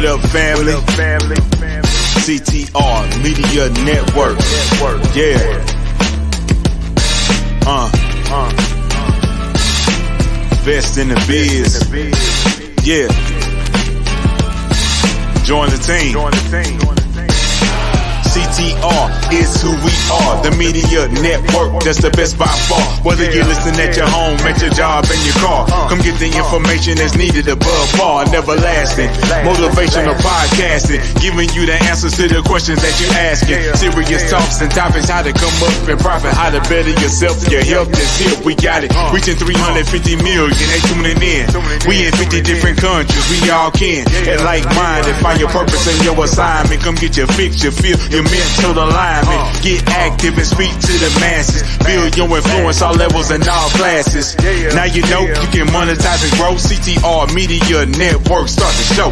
What up, family? What up, family? CTR Media Network. Network. Yeah. Uh. Uh. Best in the biz. Yeah. Join the team. Join the team. CTR is who we are. The media network, that's the best by far. Whether you listen at your home, at your job, in your car, come get the information that's needed above par. Never lasting. Motivational podcasting, giving you the answers to the questions that you're asking. Serious talks and topics, how to come up and profit, how to better yourself. Your health is here, we got it. Reaching 350 million, they tuning in. We in 50 different countries, we all can. And like minded, find your purpose and your assignment. Come get your fix, your feel, your mental alignment. Uh. Get active and speak to the masses. Build your influence all levels and all classes. Now you know you can monetize and grow. CTR Media Network. Start the show.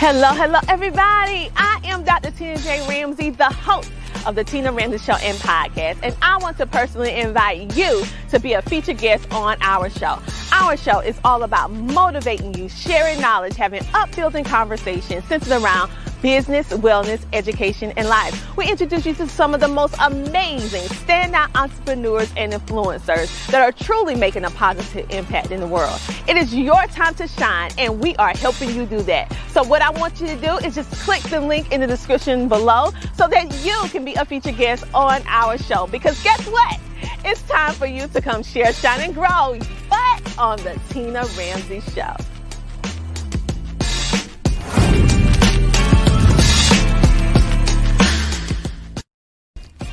Hello, hello, everybody. I am Dr. Tina J. Ramsey, the host of the Tina Ramsey Show and podcast. And I want to personally invite you to be a featured guest on our show. Our show is all about motivating you, sharing knowledge, having upbuilding conversations centered around business, wellness, education, and life. We introduce you to some of the most amazing standout entrepreneurs and influencers that are truly making a positive impact in the world. It is your time to shine, and we are helping you do that. So, what I want you to do is just click the link in the description below so that you can be a featured guest on our show. Because guess what? It's time for you to come share, shine, and grow, but on the Tina Ramsey Show.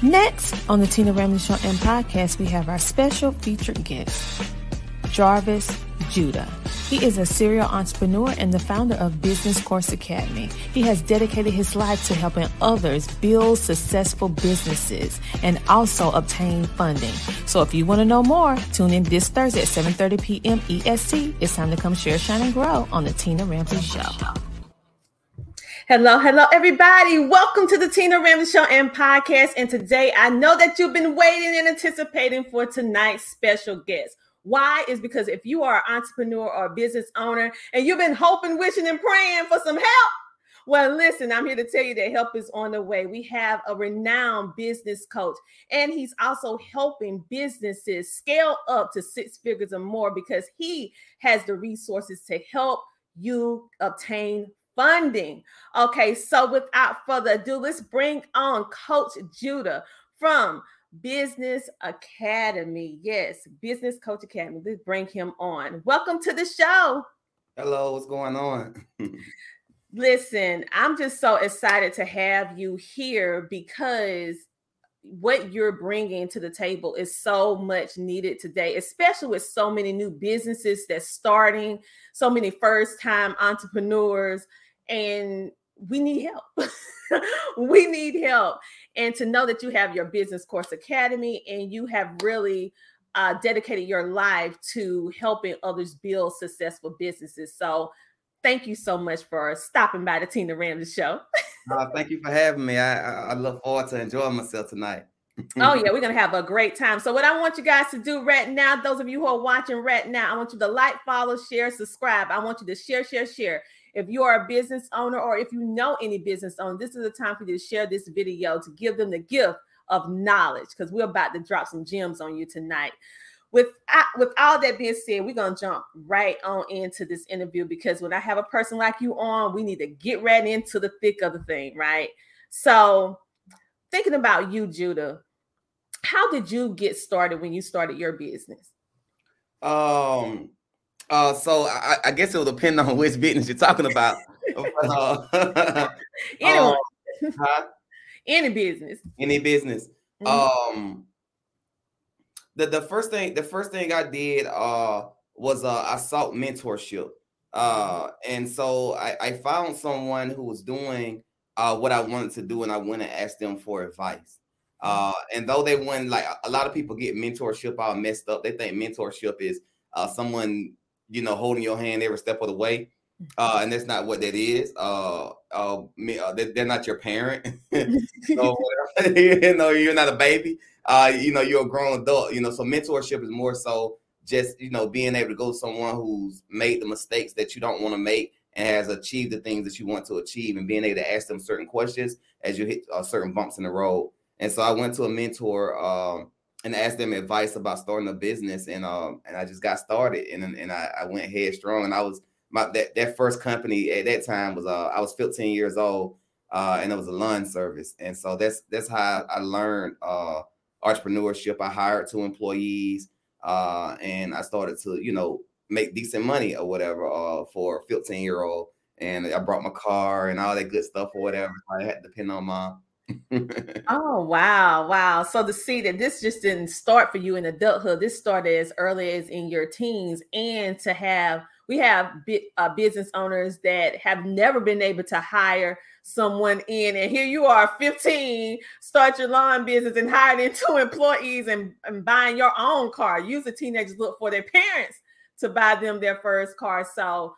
Next on the Tina Ramsey Show and podcast, we have our special featured guest, Jarvis Judah. He is a serial entrepreneur and the founder of Business Course Academy. He has dedicated his life to helping others build successful businesses and also obtain funding. So if you want to know more, tune in this Thursday at 7:30 p.m. EST. It's time to come share, shine, and grow on the Tina Ramsey Show. Hello, hello, everybody. Welcome to the Tina Ramsey Show and podcast. And today, I know that you've been waiting and anticipating for tonight's special guest. Why? Is because if you are an entrepreneur or a business owner and you've been hoping, wishing, and praying for some help, well, listen, I'm here to tell you that help is on the way. We have a renowned business coach, and he's also helping businesses scale up to six figures or more because he has the resources to help you obtain funding. Okay, so without further ado, let's bring on Coach Judah from Business Academy. Yes, Business Coach Academy. Let's bring him on. Welcome to the show. Hello, what's going on? Listen, I'm just so excited to have you here because what you're bringing to the table is so much needed today, especially with so many new businesses that's starting, so many first time entrepreneurs and we need help. we need help. And to know that you have your business course academy and you have really uh, dedicated your life to helping others build successful businesses. So thank you so much for stopping by the Tina Ramsey show. uh, thank you for having me. I, I look forward to enjoying myself tonight. oh yeah, we're gonna have a great time. So what I want you guys to do right now, those of you who are watching right now, I want you to like, follow, share, subscribe. I want you to share, share, share. If you are a business owner or if you know any business owner, this is the time for you to share this video to give them the gift of knowledge because we're about to drop some gems on you tonight. With, with all that being said, we're going to jump right on into this interview because when I have a person like you on, we need to get right into the thick of the thing, right? So, thinking about you, Judah, how did you get started when you started your business? Um, uh, so I, I, guess it will depend on which business you're talking about. uh, Anyone. Um, huh? Any business. Any business. Mm-hmm. Um the, the first thing the first thing I did uh was uh I sought mentorship. Uh and so I, I found someone who was doing uh what I wanted to do and I went and asked them for advice. Uh and though they went like a lot of people get mentorship all messed up, they think mentorship is uh someone you know, holding your hand every step of the way. Mm-hmm. Uh, and that's not what that is. Uh, uh, me, uh they're, they're, not your parent. so, you know, you're not a baby. uh, you know, you're a grown adult, you know, so mentorship is more so just, you know, being able to go to someone who's made the mistakes that you don't want to make and has achieved the things that you want to achieve and being able to ask them certain questions as you hit uh, certain bumps in the road. And so I went to a mentor um, and asked them advice about starting a business, and um, and I just got started, and and I, I went headstrong, and I was my that, that first company at that time was uh, I was 15 years old, uh, and it was a lawn service, and so that's that's how I learned uh, entrepreneurship. I hired two employees, uh, and I started to you know make decent money or whatever uh, for a 15 year old, and I brought my car and all that good stuff or whatever. I had to depend on my oh wow, wow! So to see that this just didn't start for you in adulthood, this started as early as in your teens, and to have we have uh, business owners that have never been able to hire someone in, and here you are, 15, start your lawn business and hiring two employees and, and buying your own car. Usually, teenagers look for their parents to buy them their first car. So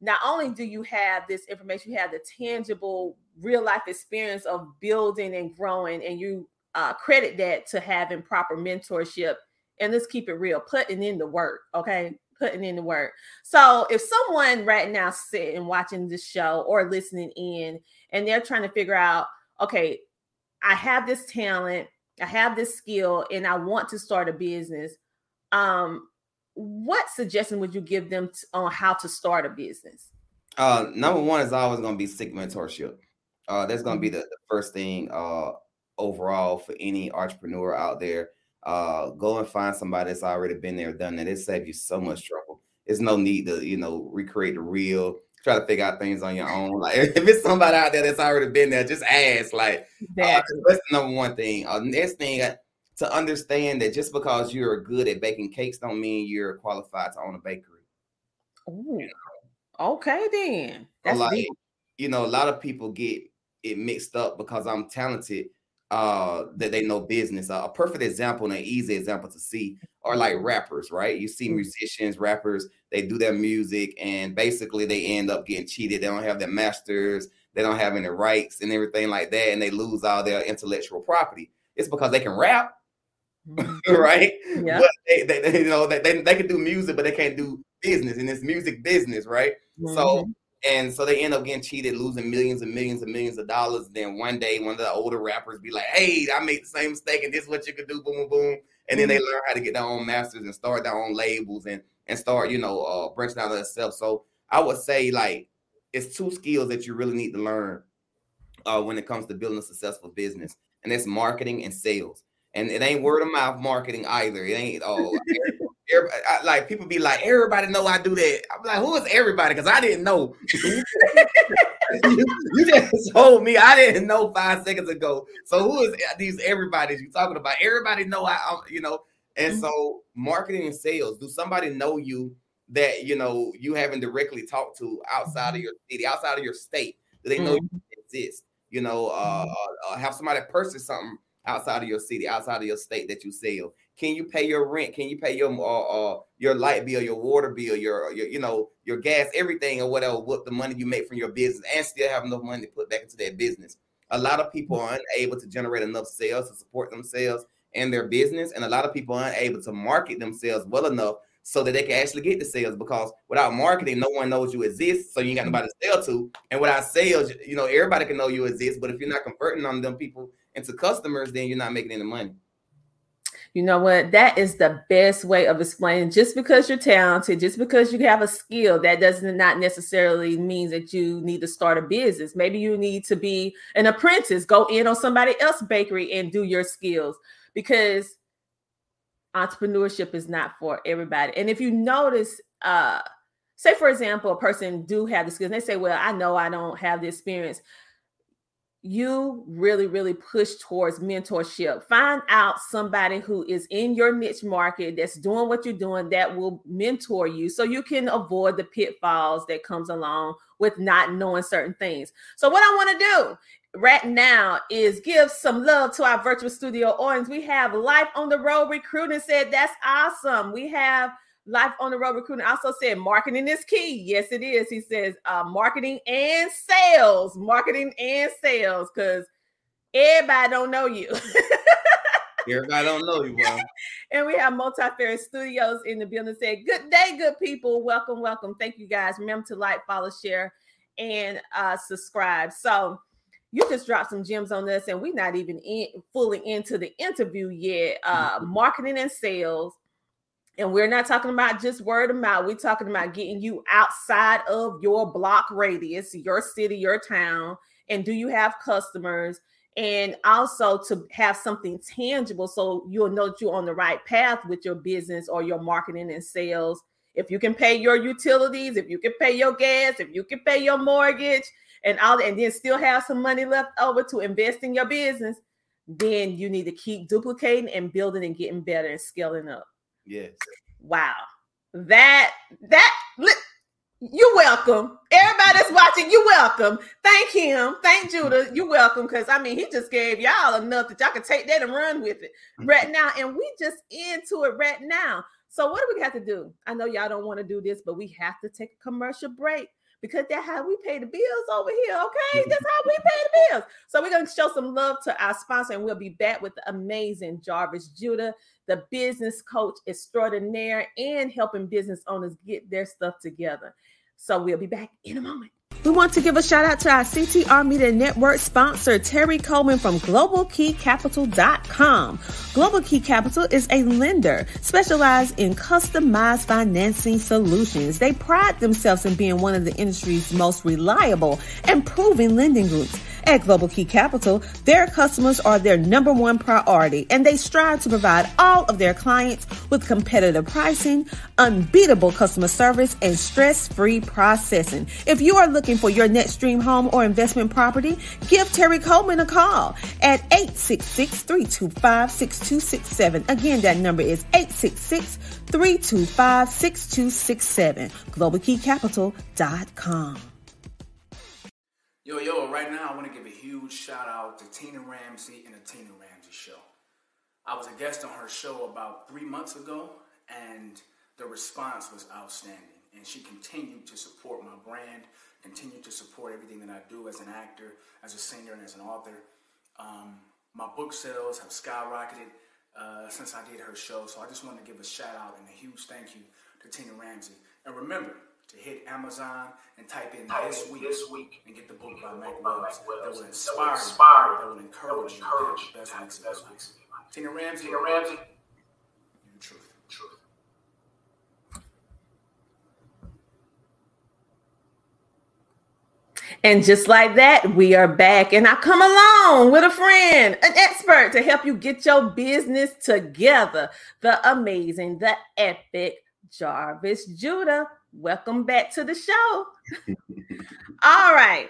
not only do you have this information, you have the tangible real life experience of building and growing, and you uh, credit that to having proper mentorship. And let's keep it real, putting in the work, okay? Putting in the work. So if someone right now sitting watching this show or listening in, and they're trying to figure out, okay, I have this talent, I have this skill, and I want to start a business. Um, what suggestion would you give them t- on how to start a business? Uh, number one is always going to be seek mentorship. Uh, that's going to be mm-hmm. the, the, first thing uh, overall for any entrepreneur out there. Uh, go and find somebody that's already been there, done that. It saves you so much trouble. There's no need to, you know, recreate the real. Try to figure out things on your own. Like if it's somebody out there that's already been there, just ask. Like uh, that's the number one thing. Uh, next thing to understand that just because you're good at baking cakes don't mean you're qualified to own a bakery. Ooh. Okay, then. That's like, deep. you know, a lot of people get it mixed up because I'm talented, uh, that they know business. Uh, a perfect example and an easy example to see are like rappers, right? You see mm-hmm. musicians, rappers, they do their music and basically they end up getting cheated. They don't have their masters, they don't have any rights and everything like that, and they lose all their intellectual property. It's because they can rap, mm-hmm. right? Yeah. But they, they, they, you know, they, they, they can do music, but they can't do business, and it's music business, right? Mm-hmm. So and so they end up getting cheated, losing millions and millions and millions of dollars. Then one day, one of the older rappers be like, "Hey, I made the same mistake, and this is what you could do." Boom, boom, boom. And then they mm-hmm. learn how to get their own masters and start their own labels and and start, you know, uh, branching out of themselves. So I would say like it's two skills that you really need to learn uh, when it comes to building a successful business, and it's marketing and sales. And it ain't word of mouth marketing either. It ain't oh I, like people be like, everybody know I do that. I'm like, who is everybody? Because I didn't know. you, you, just told me I didn't know five seconds ago. So who is these everybody's you talking about? Everybody know I, I'm, you know. And mm-hmm. so marketing and sales. Do somebody know you that you know you haven't directly talked to outside of mm-hmm. your city, outside of your state? Do they know mm-hmm. you exist? You know, uh, mm-hmm. uh, have somebody purchase something outside of your city, outside of your state that you sell. Can you pay your rent? Can you pay your uh, uh, your light bill, your water bill, your, your you know your gas, everything or whatever? What the money you make from your business, and still have enough money to put back into that business. A lot of people are unable to generate enough sales to support themselves and their business, and a lot of people are unable to market themselves well enough so that they can actually get the sales because without marketing, no one knows you exist. So you ain't got nobody to sell to. And without sales, you know, everybody can know you exist. But if you're not converting on them people into customers, then you're not making any money. You know what? That is the best way of explaining. Just because you're talented, just because you have a skill, that doesn't not necessarily mean that you need to start a business. Maybe you need to be an apprentice, go in on somebody else's bakery and do your skills because entrepreneurship is not for everybody. And if you notice, uh, say for example, a person do have the skills, they say, "Well, I know I don't have the experience." You really, really push towards mentorship. Find out somebody who is in your niche market that's doing what you're doing that will mentor you so you can avoid the pitfalls that comes along with not knowing certain things. So what I want to do right now is give some love to our virtual studio audience. We have Life on the Road Recruiting said that's awesome. We have Life on the Road Recruiting also said marketing is key. Yes, it is. He says uh, marketing and sales, marketing and sales, because everybody don't know you. Everybody don't know you, bro. and we have Multi Studios in the building. Say good day, good people. Welcome, welcome. Thank you guys. Remember to like, follow, share, and uh, subscribe. So you just dropped some gems on this, and we're not even in, fully into the interview yet. Uh, mm-hmm. marketing and sales. And we're not talking about just word of mouth. We're talking about getting you outside of your block radius, your city, your town. And do you have customers? and also to have something tangible so you'll know that you're on the right path with your business or your marketing and sales. If you can pay your utilities, if you can pay your gas, if you can pay your mortgage and all and then still have some money left over to invest in your business, then you need to keep duplicating and building and getting better and scaling up. Yes. Wow. That that you're welcome. Everybody that's watching, you're welcome. Thank him. Thank Judah. You're welcome. Because I mean, he just gave y'all enough that y'all can take that and run with it right now. And we just into it right now. So what do we have to do? I know y'all don't want to do this, but we have to take a commercial break because that's how we pay the bills over here. Okay, that's how we pay the bills. So we're gonna show some love to our sponsor, and we'll be back with the amazing Jarvis Judah, the business coach extraordinaire, and helping business owners get their stuff together. So we'll be back in a moment. We want to give a shout out to our CTR Media Network sponsor, Terry Coleman from GlobalKeyCapital.com. Global Key Capital is a lender specialized in customized financing solutions. They pride themselves in being one of the industry's most reliable and proven lending groups. At Global Key Capital, their customers are their number one priority and they strive to provide all of their clients with competitive pricing, unbeatable customer service, and stress-free processing. If you are looking for your next dream home or investment property, give Terry Coleman a call at 866-325-6267. Again, that number is 866-325-6267. GlobalKeyCapital.com. Yo, yo, right now I want to give a huge shout out to Tina Ramsey and the Tina Ramsey Show. I was a guest on her show about three months ago, and the response was outstanding. And she continued to support my brand, continued to support everything that I do as an actor, as a singer, and as an author. Um, my book sales have skyrocketed uh, since I did her show, so I just want to give a shout out and a huge thank you to Tina Ramsey. And remember, to hit Amazon and type in this week, this week and get the book by Mac Wells that will inspire you, that will encourage you to have the best weeks of your life. Tina Ramsey, Tina Ramsey, the truth. truth. And just like that, we are back. And I come along with a friend, an expert to help you get your business together. The amazing, the epic Jarvis Judah. Welcome back to the show. All right.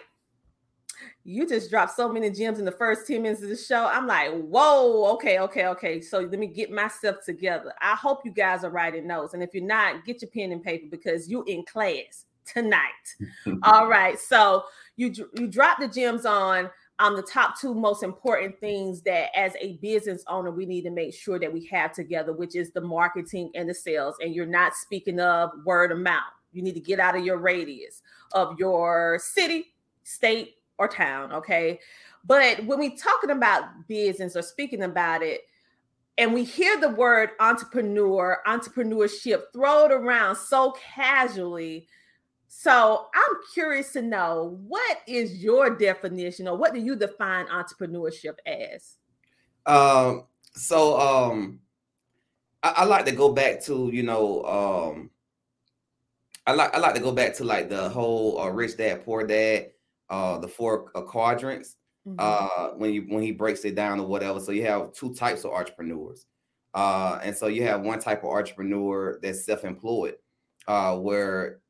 You just dropped so many gems in the first 10 minutes of the show. I'm like, whoa, okay, okay, okay. So let me get myself together. I hope you guys are writing notes. And if you're not, get your pen and paper because you in class tonight. All right. So you you drop the gems on um, the top two most important things that as a business owner we need to make sure that we have together which is the marketing and the sales. And you're not speaking of word of mouth. You need to get out of your radius of your city state or town okay? But when we talking about business or speaking about it and we hear the word entrepreneur entrepreneurship thrown around so casually so I'm curious to know what is your definition or what do you define entrepreneurship as? Um, so um I, I like to go back to, you know, um I like I like to go back to like the whole uh, rich dad, poor dad, uh the four uh, quadrants. Mm-hmm. Uh when you when he breaks it down or whatever. So you have two types of entrepreneurs. Uh and so you have one type of entrepreneur that's self-employed, uh, where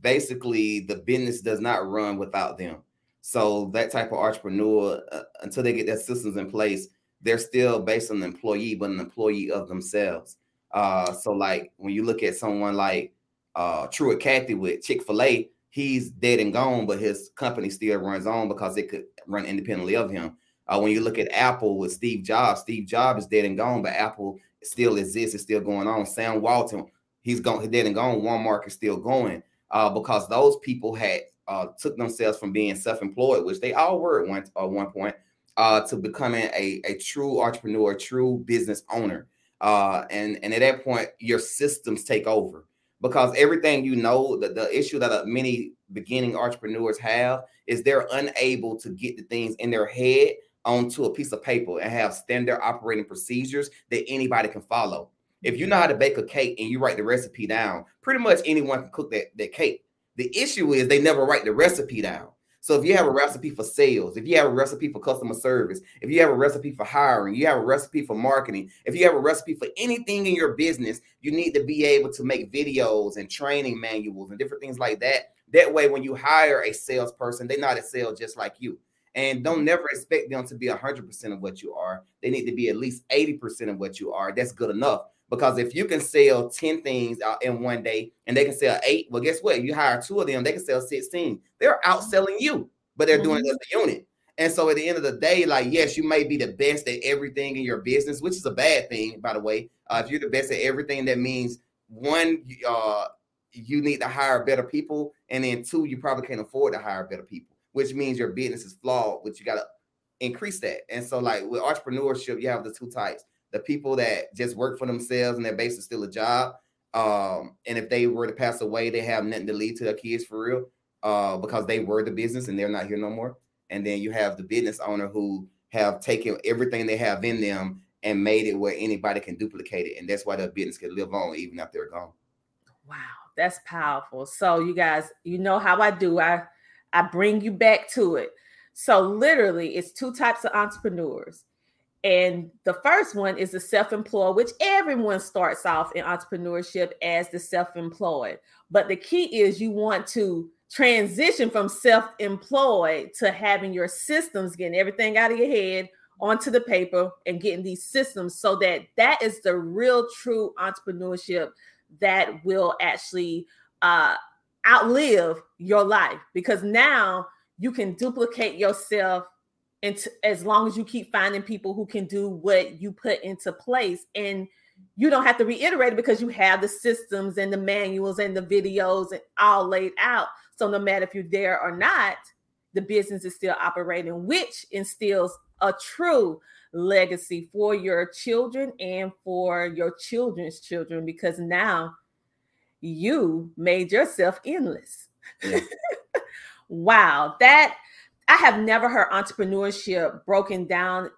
basically the business does not run without them. So that type of entrepreneur, uh, until they get their systems in place, they're still based on the employee, but an employee of themselves. Uh, so like when you look at someone like uh, Truett Cathy with Chick Fil A, he's dead and gone, but his company still runs on because it could run independently of him. Uh, when you look at Apple with Steve Jobs, Steve Jobs is dead and gone, but Apple still exists, it's still going on. Sam Walton, he's gone, he's dead and gone. Walmart is still going uh, because those people had uh, took themselves from being self-employed, which they all were at one, uh, one point, uh, to becoming a, a true entrepreneur, true business owner. Uh, and, and at that point, your systems take over because everything you know, the, the issue that many beginning entrepreneurs have is they're unable to get the things in their head onto a piece of paper and have standard operating procedures that anybody can follow. If you know how to bake a cake and you write the recipe down, pretty much anyone can cook that, that cake. The issue is they never write the recipe down. So if you have a recipe for sales, if you have a recipe for customer service, if you have a recipe for hiring, you have a recipe for marketing, if you have a recipe for anything in your business, you need to be able to make videos and training manuals and different things like that. That way, when you hire a salesperson, they know how to sell just like you. And don't never expect them to be 100% of what you are. They need to be at least 80% of what you are. That's good enough. Because if you can sell 10 things in one day and they can sell eight, well, guess what? You hire two of them, they can sell 16. They're outselling you, but they're doing it as a unit. And so at the end of the day, like, yes, you may be the best at everything in your business, which is a bad thing, by the way. Uh, if you're the best at everything, that means one, uh, you need to hire better people. And then two, you probably can't afford to hire better people, which means your business is flawed, which you got to increase that. And so, like with entrepreneurship, you have the two types the people that just work for themselves and their base is still a job. Um, and if they were to pass away, they have nothing to leave to their kids for real, uh, because they were the business and they're not here no more. And then you have the business owner who have taken everything they have in them and made it where anybody can duplicate it, and that's why the business can live on even after they're gone. Wow, that's powerful. So you guys, you know how I do. I I bring you back to it. So literally, it's two types of entrepreneurs. And the first one is the self employed, which everyone starts off in entrepreneurship as the self employed. But the key is you want to transition from self employed to having your systems, getting everything out of your head onto the paper and getting these systems so that that is the real true entrepreneurship that will actually uh, outlive your life because now you can duplicate yourself and t- as long as you keep finding people who can do what you put into place and you don't have to reiterate it because you have the systems and the manuals and the videos and all laid out so no matter if you're there or not the business is still operating which instills a true legacy for your children and for your children's children because now you made yourself endless yeah. wow that I have never heard entrepreneurship broken down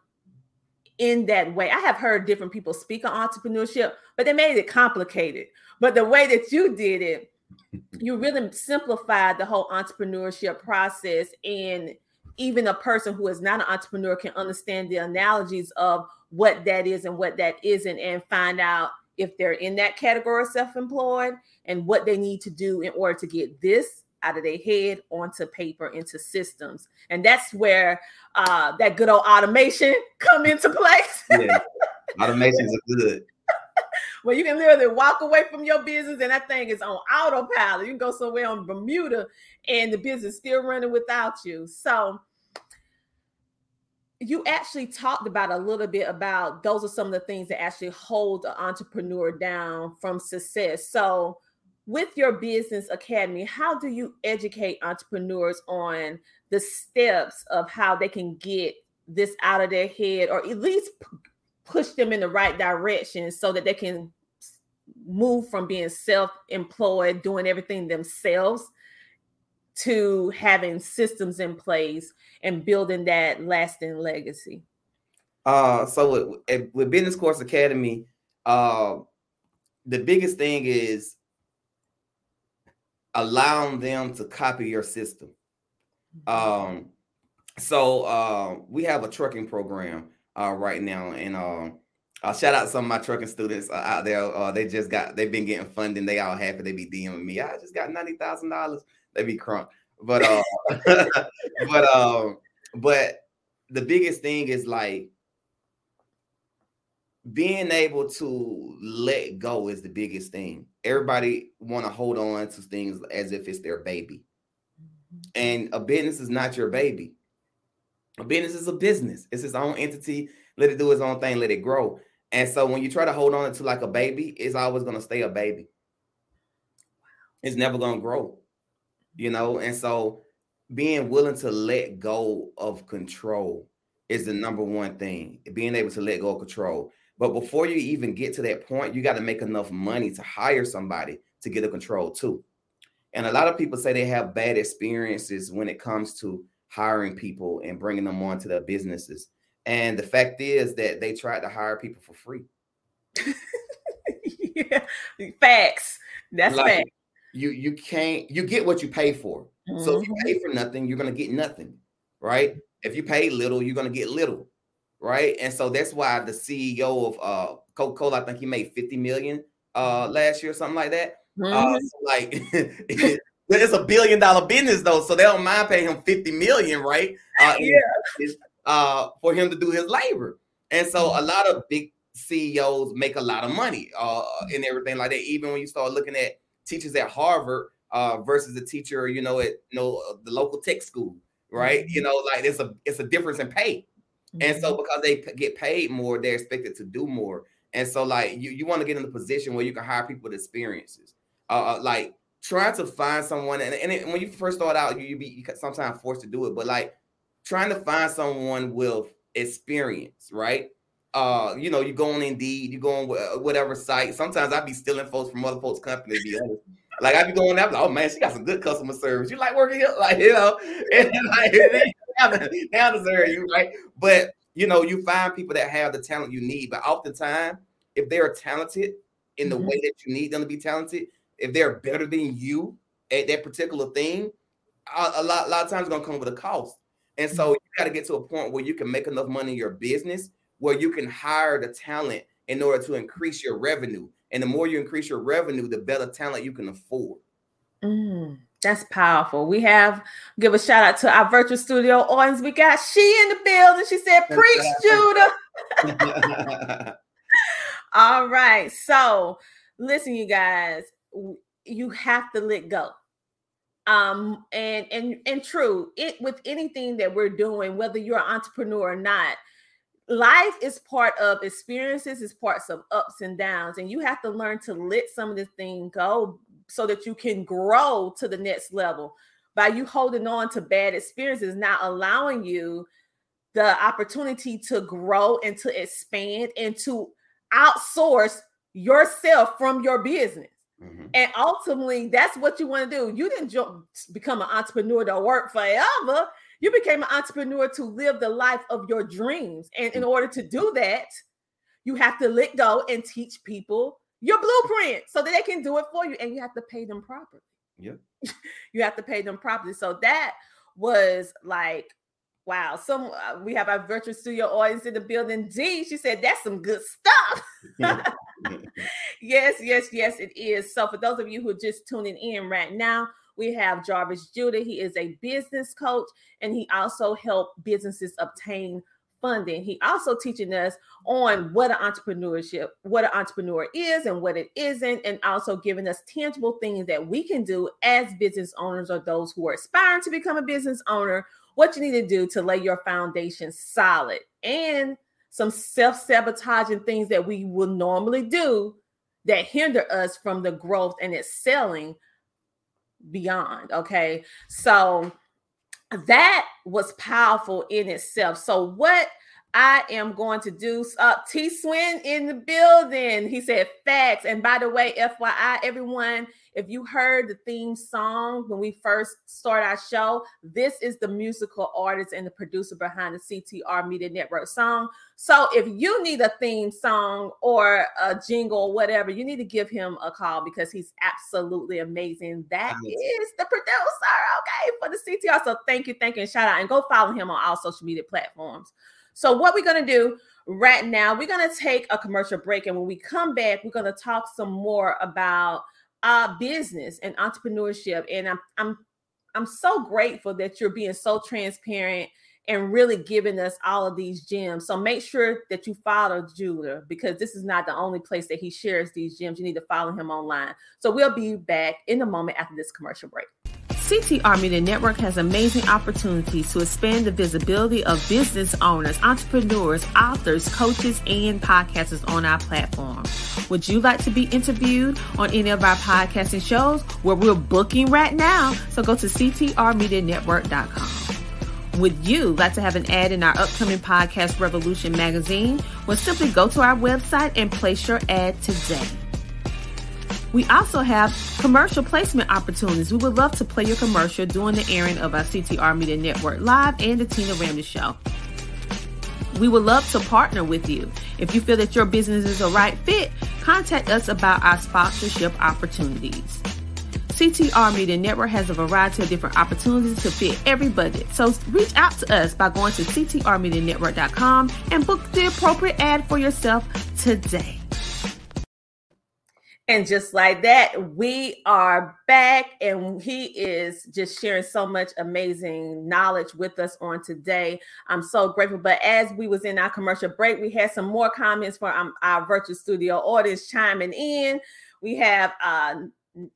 in that way. I have heard different people speak on entrepreneurship, but they made it complicated. But the way that you did it, you really simplified the whole entrepreneurship process. And even a person who is not an entrepreneur can understand the analogies of what that is and what that isn't and find out if they're in that category of self employed and what they need to do in order to get this out of their head onto paper into systems. And that's where uh, that good old automation come into place. Yeah. automations are good. Well you can literally walk away from your business and that thing is on autopilot. You can go somewhere on bermuda and the business still running without you. So you actually talked about a little bit about those are some of the things that actually hold an entrepreneur down from success. So with your business academy, how do you educate entrepreneurs on the steps of how they can get this out of their head or at least p- push them in the right direction so that they can move from being self-employed doing everything themselves to having systems in place and building that lasting legacy? Uh so with, with business course academy uh the biggest thing is allowing them to copy your system. Mm-hmm. Um, so uh, we have a trucking program uh, right now, and uh, I'll shout out some of my trucking students uh, out there. Uh, they just got they've been getting funding. They all happy. They be DMing me. I just got ninety thousand dollars. They be crunk, but uh, but um, but the biggest thing is like being able to let go is the biggest thing. Everybody want to hold on to things as if it's their baby. Mm-hmm. And a business is not your baby. A business is a business. It's its own entity. Let it do its own thing. Let it grow. And so when you try to hold on to like a baby, it's always going to stay a baby. It's never going to grow. You know, and so being willing to let go of control is the number one thing. Being able to let go of control. But before you even get to that point, you got to make enough money to hire somebody to get a control too. And a lot of people say they have bad experiences when it comes to hiring people and bringing them on to their businesses. And the fact is that they tried to hire people for free. yeah, facts. That's like, fact. You you can't you get what you pay for. Mm-hmm. So if you pay mm-hmm. for nothing, you're gonna get nothing, right? If you pay little, you're gonna get little, right? And so that's why the CEO of uh Coca-Cola, I think he made 50 million uh last year, something like that. Uh, mm-hmm. Uh, so like it's a billion dollar business though, so they don't mind paying him 50 million, right? Uh, yeah. Uh, for him to do his labor. And so a mm-hmm. lot of big CEOs make a lot of money uh, and everything like that. Even when you start looking at teachers at Harvard uh, versus a teacher, you know, at you know the local tech school, right? Mm-hmm. You know, like it's a it's a difference in pay. Mm-hmm. And so mm-hmm. because they get paid more, they're expected to do more. And so like you you want to get in the position where you can hire people with experiences. Uh, uh like trying to find someone and, and it, when you first start out, you, you be you sometimes forced to do it, but like trying to find someone with experience, right? uh, you know, you go on Indeed, you go on uh, whatever site. Sometimes I'd be stealing folks from other folks' companies. Be honest. Like I'd be going there, like, oh man, she got some good customer service. You like working here, like you know, and like they deserve you, right? But you know, you find people that have the talent you need. But oftentimes, if they are talented in the mm-hmm. way that you need them to be talented, if they're better than you at that particular thing, a, a lot, a lot of times it's gonna come with a cost. And so mm-hmm. you got to get to a point where you can make enough money in your business where you can hire the talent in order to increase your revenue. And the more you increase your revenue, the better talent you can afford. Mm, that's powerful. We have give a shout out to our virtual studio audience. We got she in the building. She said, "Preach, Judah." All right. So, listen, you guys, you have to let go. Um, and and and true, it with anything that we're doing, whether you're an entrepreneur or not, life is part of experiences, is parts of ups and downs, and you have to learn to let some of this thing go so that you can grow to the next level. By you holding on to bad experiences, not allowing you the opportunity to grow and to expand and to outsource yourself from your business. Mm-hmm. And ultimately, that's what you want to do. You didn't become an entrepreneur to work forever you became an entrepreneur to live the life of your dreams. And in order to do that, you have to let go and teach people your blueprint so that they can do it for you. And you have to pay them properly. Yeah. you have to pay them properly. So that was like, wow. Some uh, we have our virtual studio audience in the building. D, she said that's some good stuff. yes, yes, yes, it is. So for those of you who are just tuning in right now, we have Jarvis Judah. He is a business coach and he also helped businesses obtain funding. He also teaching us on what an entrepreneurship, what an entrepreneur is and what it isn't, and also giving us tangible things that we can do as business owners or those who are aspiring to become a business owner. What you need to do to lay your foundation solid and some self-sabotaging things that we will normally do that hinder us from the growth and excelling beyond. Okay. So that was powerful in itself. So, what I am going to do, uh, T Swin in the building. He said facts. And by the way, FYI, everyone, if you heard the theme song when we first start our show, this is the musical artist and the producer behind the CTR Media Network song. So if you need a theme song or a jingle or whatever, you need to give him a call because he's absolutely amazing. That is the producer, okay, for the CTR. So thank you, thank you, and shout out. And go follow him on all social media platforms. So what we're going to do right now, we're going to take a commercial break. And when we come back, we're going to talk some more about uh, business and entrepreneurship. And I'm I'm I'm so grateful that you're being so transparent and really giving us all of these gems. So make sure that you follow Judah because this is not the only place that he shares these gems. You need to follow him online. So we'll be back in a moment after this commercial break. CTR Media Network has amazing opportunities to expand the visibility of business owners, entrepreneurs, authors, coaches, and podcasters on our platform. Would you like to be interviewed on any of our podcasting shows where we're booking right now? So go to ctrmedianetwork.com. Would you like to have an ad in our upcoming podcast Revolution magazine? Well, simply go to our website and place your ad today. We also have commercial placement opportunities. We would love to play your commercial during the airing of our CTR Media Network Live and the Tina Ramsey Show. We would love to partner with you. If you feel that your business is a right fit, contact us about our sponsorship opportunities. CTR Media Network has a variety of different opportunities to fit every budget. So reach out to us by going to ctrmedianetwork.com and book the appropriate ad for yourself today. And just like that, we are back, and he is just sharing so much amazing knowledge with us on today. I'm so grateful. But as we was in our commercial break, we had some more comments from um, our virtual studio audience chiming in. We have uh,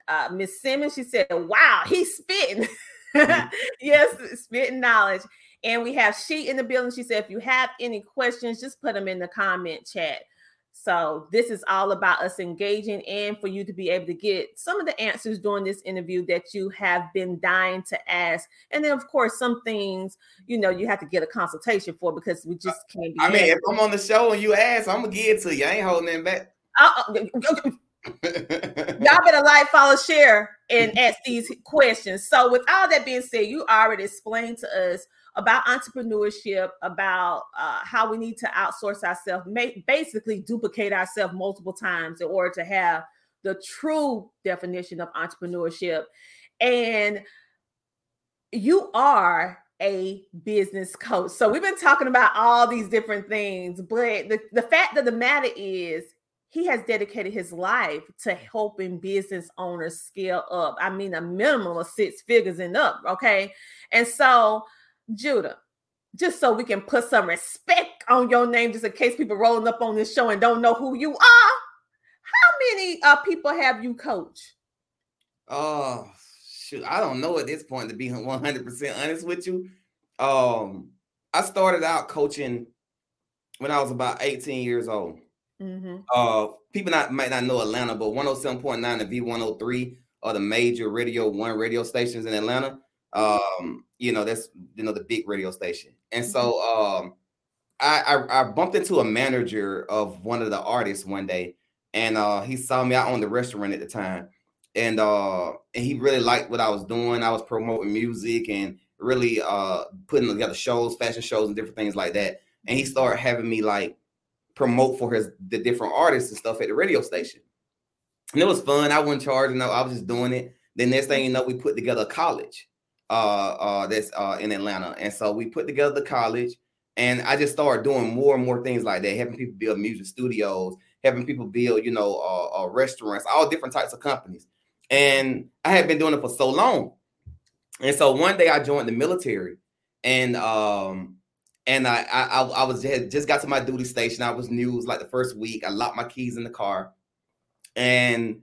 uh, Miss Simmons. She said, "Wow, he's spitting." Mm-hmm. yes, spitting knowledge. And we have she in the building. She said, "If you have any questions, just put them in the comment chat." So this is all about us engaging and for you to be able to get some of the answers during this interview that you have been dying to ask. And then of course some things, you know, you have to get a consultation for because we just can't I mean, if I'm on the show and you ask, I'm gonna give it to you. I ain't holding back. Uh, Y'all better like, follow, share, and ask these questions. So, with all that being said, you already explained to us about entrepreneurship, about uh, how we need to outsource ourselves, basically duplicate ourselves multiple times in order to have the true definition of entrepreneurship. And you are a business coach. So we've been talking about all these different things, but the, the fact of the matter is he has dedicated his life to helping business owners scale up. I mean, a minimum of six figures and up. Okay. And so Judah, just so we can put some respect on your name, just in case people rolling up on this show and don't know who you are. How many uh, people have you coached? Oh, shoot. I don't know at this point, to be 100% honest with you. Um, I started out coaching when I was about 18 years old. Mm-hmm. Uh, people not might not know Atlanta, but 107.9 and V103 are the major radio one radio stations in Atlanta. Um, you know, that's you know the big radio station. And so mm-hmm. um I, I, I bumped into a manager of one of the artists one day, and uh he saw me out on the restaurant at the time. And uh and he really liked what I was doing. I was promoting music and really uh putting together shows, fashion shows, and different things like that. And he started having me like promote for his the different artists and stuff at the radio station. And it was fun. I wasn't charging, I was just doing it. Then next thing you know, we put together a college uh, uh, that's uh, in Atlanta. And so we put together the college, and I just started doing more and more things like that, helping people build music studios, helping people build, you know, uh, uh, restaurants, all different types of companies. And I had been doing it for so long. And so one day I joined the military, and um, and I I, I was just, just got to my duty station. I was new. It was like the first week. I locked my keys in the car, and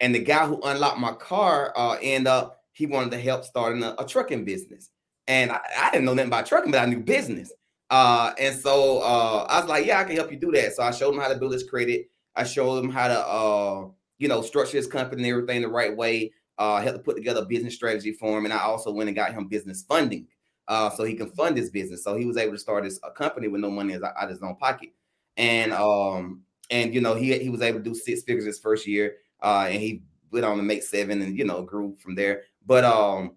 and the guy who unlocked my car uh, ended up he wanted to help starting a, a trucking business. And I, I, didn't know nothing about trucking, but I knew business. Uh, and so uh, I was like, yeah, I can help you do that. So I showed him how to build his credit. I showed him how to, uh, you know, structure his company and everything the right way. Uh, helped to put together a business strategy for him. And I also went and got him business funding uh, so he can fund his business. So he was able to start his a company with no money out of his own pocket. And um, and you know, he he was able to do six figures his first year. Uh, and he went on to make seven and you know grew from there. But um,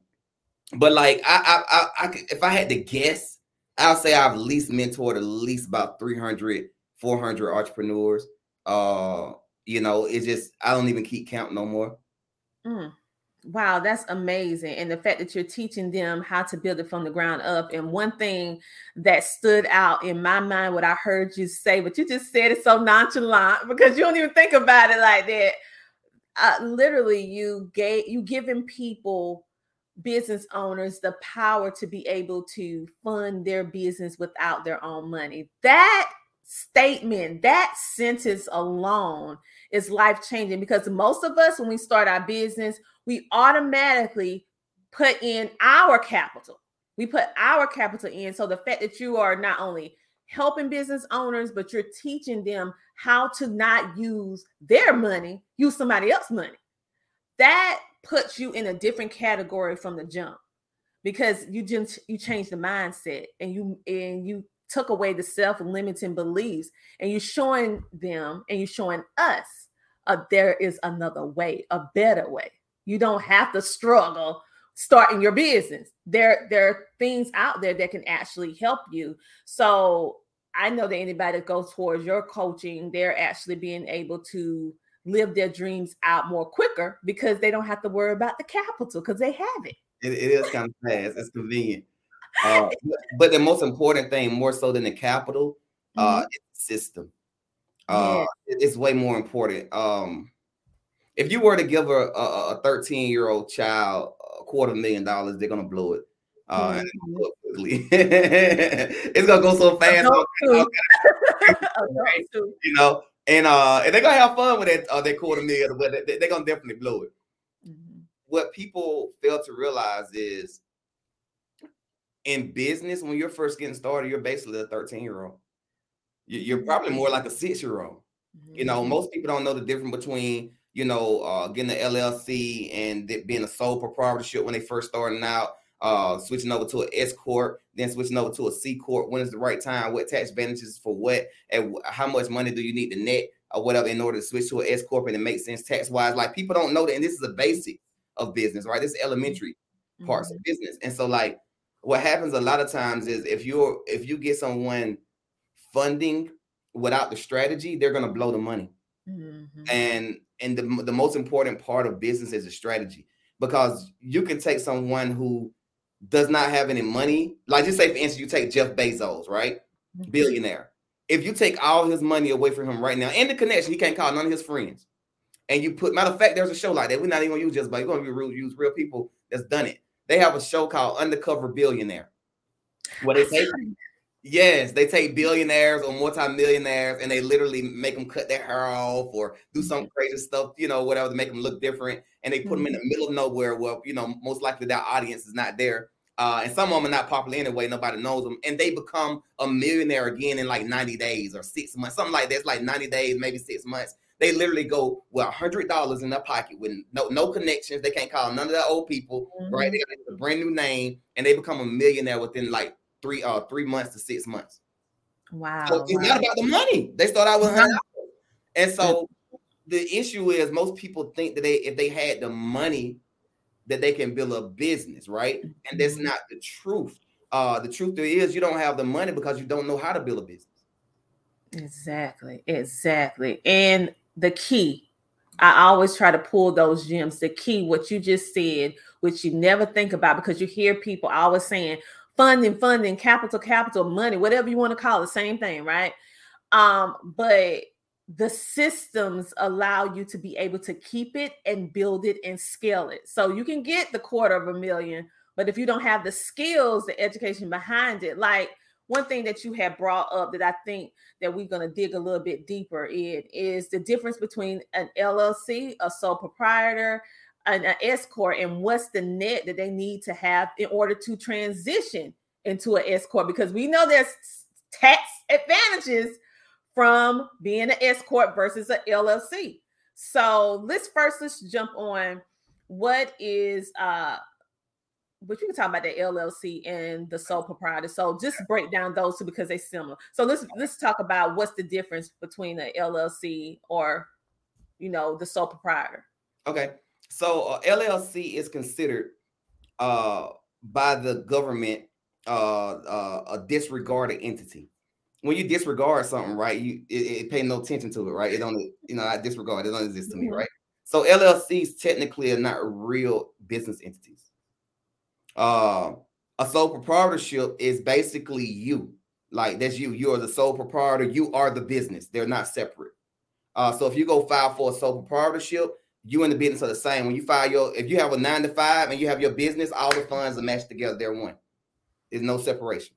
but like I I I, I if I had to guess, I'll say I've least mentored at least about 300, 400 entrepreneurs. Uh, you know, it's just I don't even keep count no more. Mm. Wow, that's amazing. And the fact that you're teaching them how to build it from the ground up. And one thing that stood out in my mind, what I heard you say, but you just said it so nonchalant because you don't even think about it like that uh, literally you gave you giving people business owners the power to be able to fund their business without their own money. That statement that sentence alone is life changing because most of us when we start our business we automatically put in our capital. We put our capital in. So the fact that you are not only helping business owners, but you're teaching them how to not use their money, use somebody else's money. That puts you in a different category from the jump because you just you changed the mindset and you and you took away the self-limiting beliefs and you're showing them and you're showing us uh, there is another way a better way you don't have to struggle starting your business there there are things out there that can actually help you so i know that anybody that goes towards your coaching they're actually being able to live their dreams out more quicker because they don't have to worry about the capital because they have it. it. It is kind of fast. It's convenient. Uh, but the most important thing, more so than the capital, uh, mm-hmm. is the system. Uh, yeah. It's way more important. Um, if you were to give a, a 13 year old child a quarter million dollars, they're gonna blow it. Uh, mm-hmm. it's gonna go so fast. okay. you know, and uh, and they're gonna have fun with that uh, that quarter million, but they, are gonna definitely blow it. Mm-hmm. What people fail to realize is, in business, when you're first getting started, you're basically a 13 year old. You're probably more like a six year old. Mm-hmm. You know, mm-hmm. most people don't know the difference between you know uh, getting the LLC and being a sole proprietorship when they first starting out uh, switching over to an S corp, then switching over to a C corp. When is the right time? What tax advantages for what? And how much money do you need to net or whatever in order to switch to an S corp and it makes sense tax wise? Like people don't know that, and this is a basic of business, right? This is elementary parts mm-hmm. of business, and so like what happens a lot of times is if you're if you get someone funding without the strategy, they're gonna blow the money. Mm-hmm. And and the, the most important part of business is a strategy because you can take someone who does not have any money, like just say for instance, you take Jeff Bezos, right? Mm-hmm. Billionaire. If you take all his money away from him right now and the connection, he can't call none of his friends. And you put matter of fact, there's a show like that. We're not even gonna use just but you're gonna real, use real people that's done it. They have a show called Undercover Billionaire. Where they take yes, they take billionaires or multi-millionaires and they literally make them cut their hair off or do some mm-hmm. crazy stuff, you know, whatever to make them look different. And they put them in the middle of nowhere where, you know, most likely their audience is not there. Uh, and some of them are not popular anyway. Nobody knows them, and they become a millionaire again in like 90 days or six months, something like that. It's like 90 days, maybe six months. They literally go with a hundred dollars in their pocket with no no connections. They can't call none of the old people, mm-hmm. right? They got a brand new name, and they become a millionaire within like three uh three months to six months. Wow. So it's wow. not about the money. They start out with hundred And so the issue is most people think that they if they had the money that they can build a business, right? And that's mm-hmm. not the truth. Uh, the truth is you don't have the money because you don't know how to build a business. Exactly, exactly. And the key, I always try to pull those gems. The key, what you just said, which you never think about because you hear people always saying funding, funding, capital, capital, money, whatever you want to call it, same thing, right? Um, but the systems allow you to be able to keep it and build it and scale it. So you can get the quarter of a million, but if you don't have the skills, the education behind it, like one thing that you have brought up that I think that we're going to dig a little bit deeper in is the difference between an LLC, a sole proprietor, an, an S corp, and what's the net that they need to have in order to transition into an S corp because we know there's tax advantages from being an S corp versus an LLC. So let's first let's jump on what is uh but you can talk about the LLC and the sole proprietor. So just break down those two because they're similar. So let's let's talk about what's the difference between an LLC or you know the sole proprietor. Okay, so uh, LLC is considered uh by the government uh, uh a disregarded entity when you disregard something, right? You it, it pay no attention to it, right? It don't, you know, I disregard it don't exist to me, mm-hmm. right? So LLCs technically are not real business entities. Uh, a sole proprietorship is basically you, like that's you. You are the sole proprietor. You are the business. They're not separate. Uh, so if you go file for a sole proprietorship, you and the business are the same. When you file your, if you have a nine to five and you have your business, all the funds are matched together. They're one. There's no separation.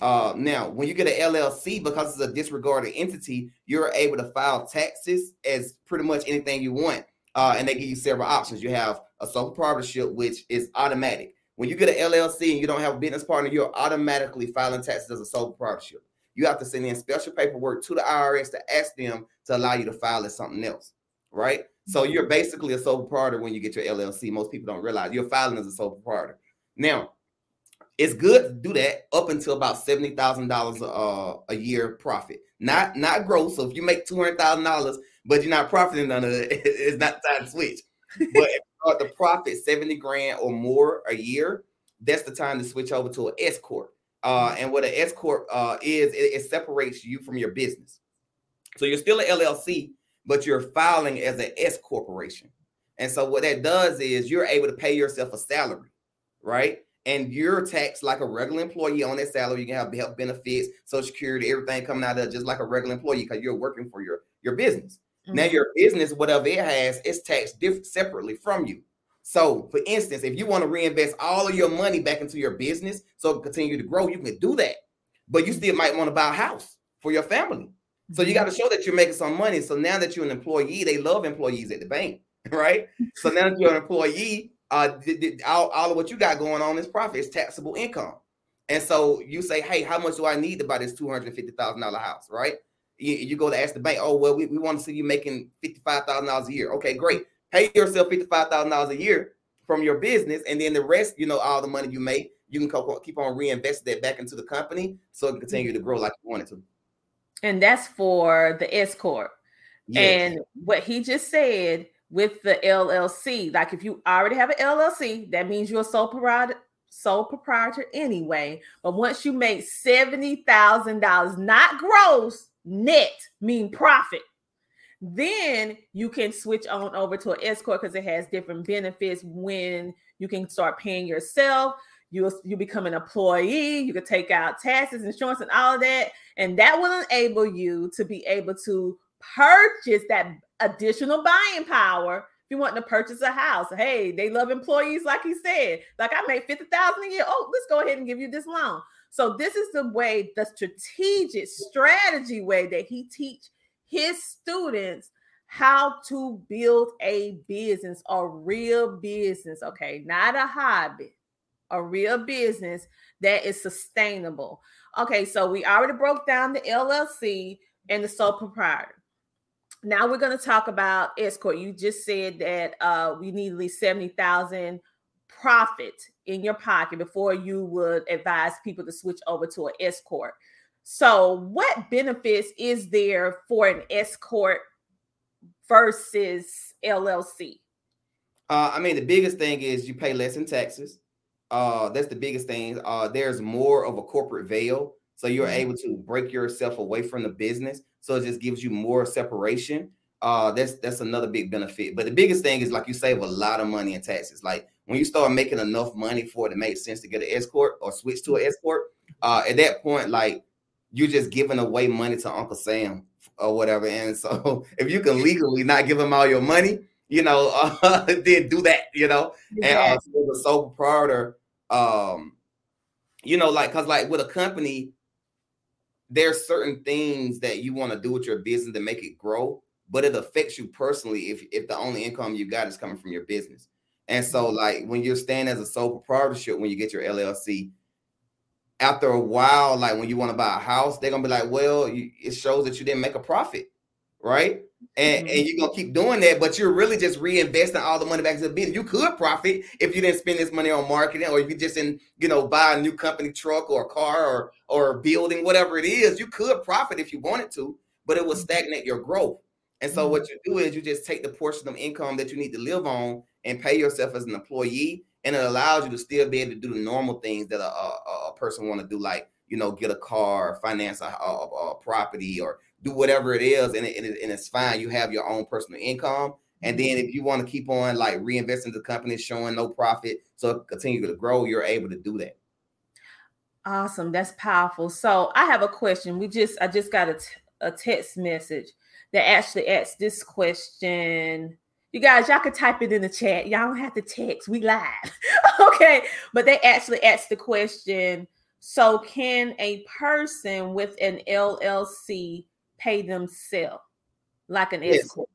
Uh, now, when you get an LLC, because it's a disregarded entity, you're able to file taxes as pretty much anything you want. Uh, and they give you several options. You have a sole proprietorship, which is automatic. When you get an LLC and you don't have a business partner, you're automatically filing taxes as a sole proprietorship. You have to send in special paperwork to the IRS to ask them to allow you to file as something else, right? So you're basically a sole proprietor when you get your LLC. Most people don't realize you're filing as a sole proprietor. Now, it's good to do that up until about seventy thousand dollars a year profit, not not gross. So if you make two hundred thousand dollars, but you're not profiting none of it, it's not time to switch. But if you the profit seventy grand or more a year, that's the time to switch over to an S corp. Uh, and what an S corp uh, is, it, it separates you from your business. So you're still an LLC, but you're filing as an S corporation. And so what that does is you're able to pay yourself a salary, right? And you're taxed like a regular employee on that salary. You can have health benefits, social security, everything coming out of just like a regular employee because you're working for your, your business. Mm-hmm. Now your business, whatever it has, is taxed diff- separately from you. So, for instance, if you want to reinvest all of your money back into your business so it continue to grow, you can do that. But you still might want to buy a house for your family. So you got to show that you're making some money. So now that you're an employee, they love employees at the bank, right? So now that you're an employee, uh, all, all of what you got going on is profit, it's taxable income. And so you say, hey, how much do I need to buy this $250,000 house, right? You, you, go to ask the bank, oh, well, we, we want to see you making $55,000 a year. Okay, great. Pay yourself $55,000 a year from your business. And then the rest, you know, all the money you make, you can keep on reinvesting that back into the company so it can continue to grow like you want it to and that's for the S corp. Yes. And what he just said with the LLC, like if you already have an LLC, that means you're a sole proprietor, sole proprietor anyway. But once you make seventy thousand dollars, not gross, net, mean profit, then you can switch on over to an S corp because it has different benefits when you can start paying yourself you you become an employee you could take out taxes insurance and all of that and that will enable you to be able to purchase that additional buying power if you want to purchase a house. Hey they love employees like he said. Like i made 50000 a year. Oh let's go ahead and give you this loan. So this is the way the strategic strategy way that he teach his students how to build a business a real business okay? Not a hobby a real business that is sustainable. Okay, so we already broke down the LLC and the sole proprietor. Now we're going to talk about S corp. You just said that uh, we need at least seventy thousand profit in your pocket before you would advise people to switch over to an S corp. So, what benefits is there for an S corp versus LLC? Uh, I mean, the biggest thing is you pay less in taxes. Uh, that's the biggest thing. Uh, there's more of a corporate veil, so you're mm-hmm. able to break yourself away from the business. So it just gives you more separation. Uh, that's that's another big benefit. But the biggest thing is like you save a lot of money in taxes. Like when you start making enough money for it to make sense to get an S corp or switch to an S corp, uh, at that point, like you're just giving away money to Uncle Sam or whatever. And so if you can legally not give him all your money, you know, uh, then do that, you know. Yeah. And uh, the sole proprietor, um, you know, like because like with a company, there's certain things that you want to do with your business to make it grow, but it affects you personally if if the only income you got is coming from your business. And so, mm-hmm. like when you're staying as a sole proprietorship, when you get your LLC, after a while, like when you want to buy a house, they're gonna be like, "Well, you, it shows that you didn't make a profit, right?" And, mm-hmm. and you're gonna keep doing that, but you're really just reinvesting all the money back into the business. You could profit if you didn't spend this money on marketing, or if you just in you know buy a new company truck or a car or or building, whatever it is. You could profit if you wanted to, but it will mm-hmm. stagnate your growth. And so what you do is you just take the portion of income that you need to live on and pay yourself as an employee, and it allows you to still be able to do the normal things that a, a, a person want to do, like you know, get a car, finance a, a, a property, or do whatever it is, and, it, and, it, and it's fine. You have your own personal income. And mm-hmm. then if you want to keep on like reinvesting the company, showing no profit, so continue to grow, you're able to do that. Awesome. That's powerful. So I have a question. We just I just got a, t- a text message that actually asked this question. You guys, y'all can type it in the chat. Y'all don't have to text. We live. okay. But they actually asked the question. So can a person with an LLC pay themselves like an yes. S corp.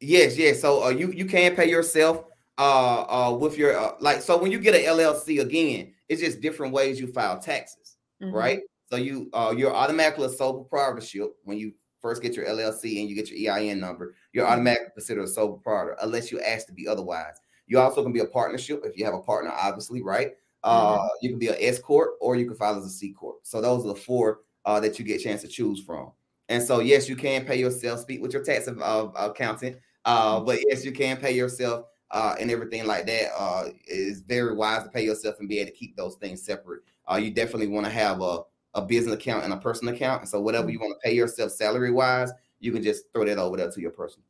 Yes, yes. So uh, you you can pay yourself uh uh with your uh, like so when you get an LLC again, it's just different ways you file taxes, mm-hmm. right? So you uh you're automatically a sole proprietorship when you first get your LLC and you get your EIN number, you're mm-hmm. automatically considered a sole proprietor unless you ask to be otherwise. You also can be a partnership if you have a partner, obviously, right? Uh, mm-hmm. You can be an S corp or you can file as a C corp. So those are the four uh, that you get a chance to choose from. And so yes, you can pay yourself. Speak with your tax uh, accountant. Uh, mm-hmm. but yes, you can pay yourself uh, and everything like that. Uh, it's very wise to pay yourself and be able to keep those things separate. Uh, you definitely want to have a, a business account and a personal account. And so whatever mm-hmm. you want to pay yourself salary wise, you can just throw that over there to your person.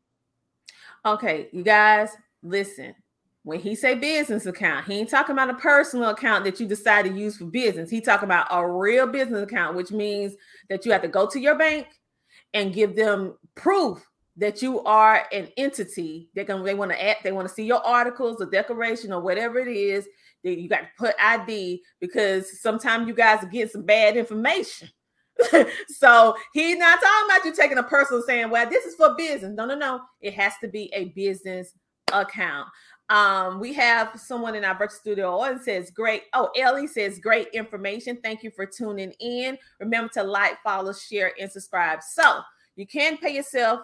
Okay, you guys, listen. When he say business account, he ain't talking about a personal account that you decide to use for business. He talking about a real business account, which means that you have to go to your bank and give them proof that you are an entity. They're gonna they want to add, they want to see your articles, the declaration, or whatever it is. That you got to put ID because sometimes you guys get some bad information. so he's not talking about you taking a personal saying, well, this is for business. No, no, no. It has to be a business account. Um, we have someone in our virtual studio and says, Great. Oh, Ellie says, Great information. Thank you for tuning in. Remember to like, follow, share, and subscribe. So you can pay yourself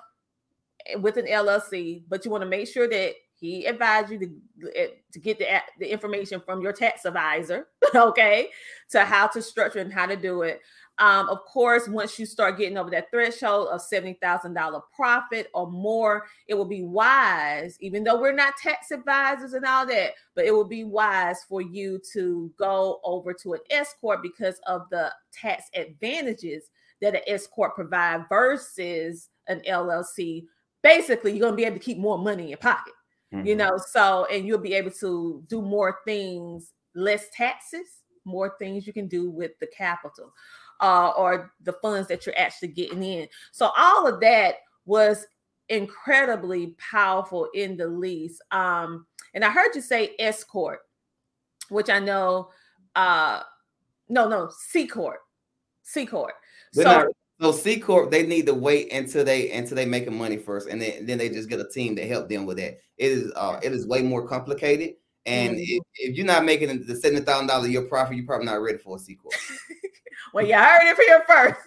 with an LLC, but you want to make sure that he advised you to, eh, to get the, the information from your tax advisor, okay, to how to structure and how to do it. Um, of course, once you start getting over that threshold of $70,000 profit or more, it will be wise, even though we're not tax advisors and all that, but it will be wise for you to go over to an S Corp because of the tax advantages that an S Corp provide versus an LLC. Basically, you're going to be able to keep more money in your pocket, mm-hmm. you know, so, and you'll be able to do more things, less taxes, more things you can do with the capital uh, or the funds that you're actually getting in. So all of that was incredibly powerful in the lease. Um, and I heard you say escort, which I know. Uh, no, no, C corp, C corp. So. Not, so C corp, they need to wait until they until they making money first, and then then they just get a team to help them with that. It is uh, it is way more complicated. And mm-hmm. if, if, you're not making the seventy thousand dollars your profit, you're probably not ready for a C corp. well, you heard it here first.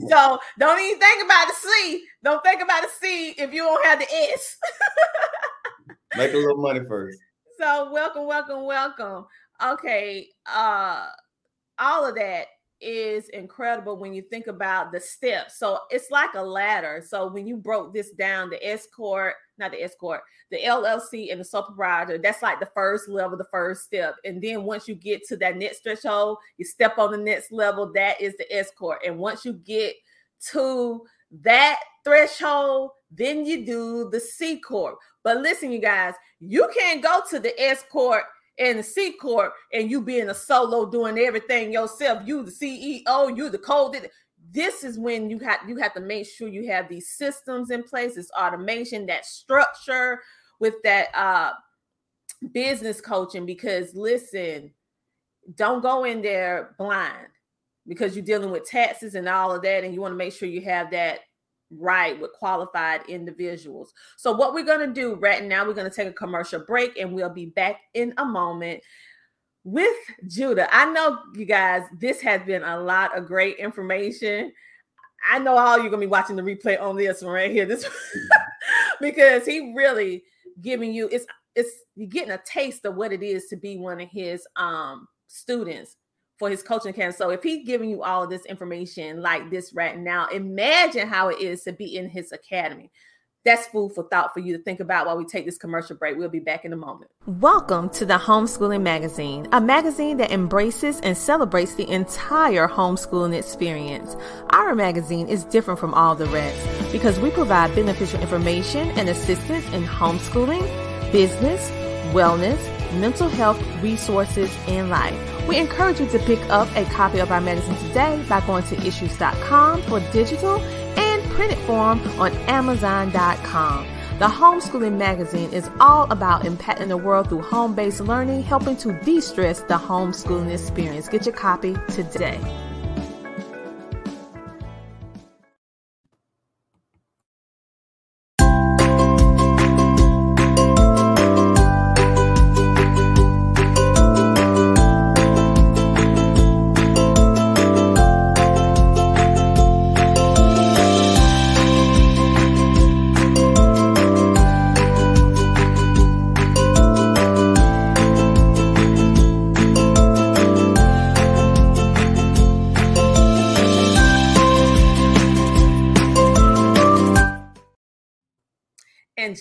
so don't even think about the C. Don't think about the C if you don't have the S. Make a little money first. So welcome, welcome, welcome. Okay. Uh all of that is incredible when you think about the steps. So it's like a ladder. So when you broke this down, the S corp, not the S corp, the LLC and the sole proprietor, that's like the first level, the first step. And then once you get to that next threshold, you step on the next level. That is the S corp. And once you get to that threshold, then you do the C corp. But listen, you guys, you can't go to the S corp in the C corp and you being a solo doing everything yourself. You the CEO, you the code. This is when you have you have to make sure you have these systems in place, this automation, that structure with that uh business coaching. Because listen, don't go in there blind because you're dealing with taxes and all of that, and you want to make sure you have that right with qualified individuals. So, what we're going to do right now, we're going to take a commercial break and we'll be back in a moment with Judah. I know you guys, this has been a lot of great information. I know all you're going to be watching the replay on this one right here, this because he really giving you it's it's you're getting a taste of what it is to be one of his um students for his coaching camp. So if he's giving you all of this information like this right now, imagine how it is to be in his academy. That's food for thought for you to think about while we take this commercial break. We'll be back in a moment. Welcome to the Homeschooling Magazine, a magazine that embraces and celebrates the entire homeschooling experience. Our magazine is different from all the rest because we provide beneficial information and assistance in homeschooling, business, wellness, mental health resources, and life. We encourage you to pick up a copy of our magazine today by going to issuu.com for digital and printed form on amazon.com. The Homeschooling Magazine is all about impacting the world through home based learning, helping to de stress the homeschooling experience. Get your copy today.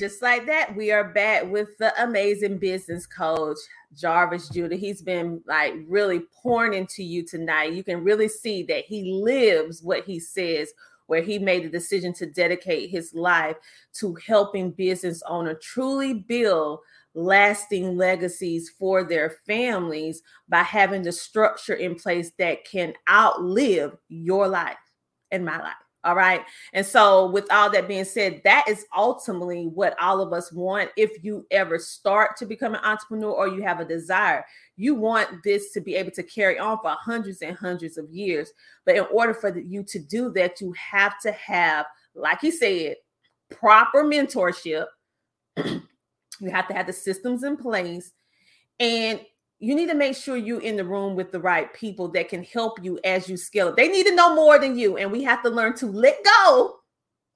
Just like that, we are back with the amazing business coach, Jarvis Judah. He's been like really pouring into you tonight. You can really see that he lives what he says, where he made a decision to dedicate his life to helping business owner truly build lasting legacies for their families by having the structure in place that can outlive your life and my life. All right. And so, with all that being said, that is ultimately what all of us want. If you ever start to become an entrepreneur or you have a desire, you want this to be able to carry on for hundreds and hundreds of years. But in order for you to do that, you have to have, like he said, proper mentorship. you have to have the systems in place. And you need to make sure you're in the room with the right people that can help you as you scale it. They need to know more than you, and we have to learn to let go.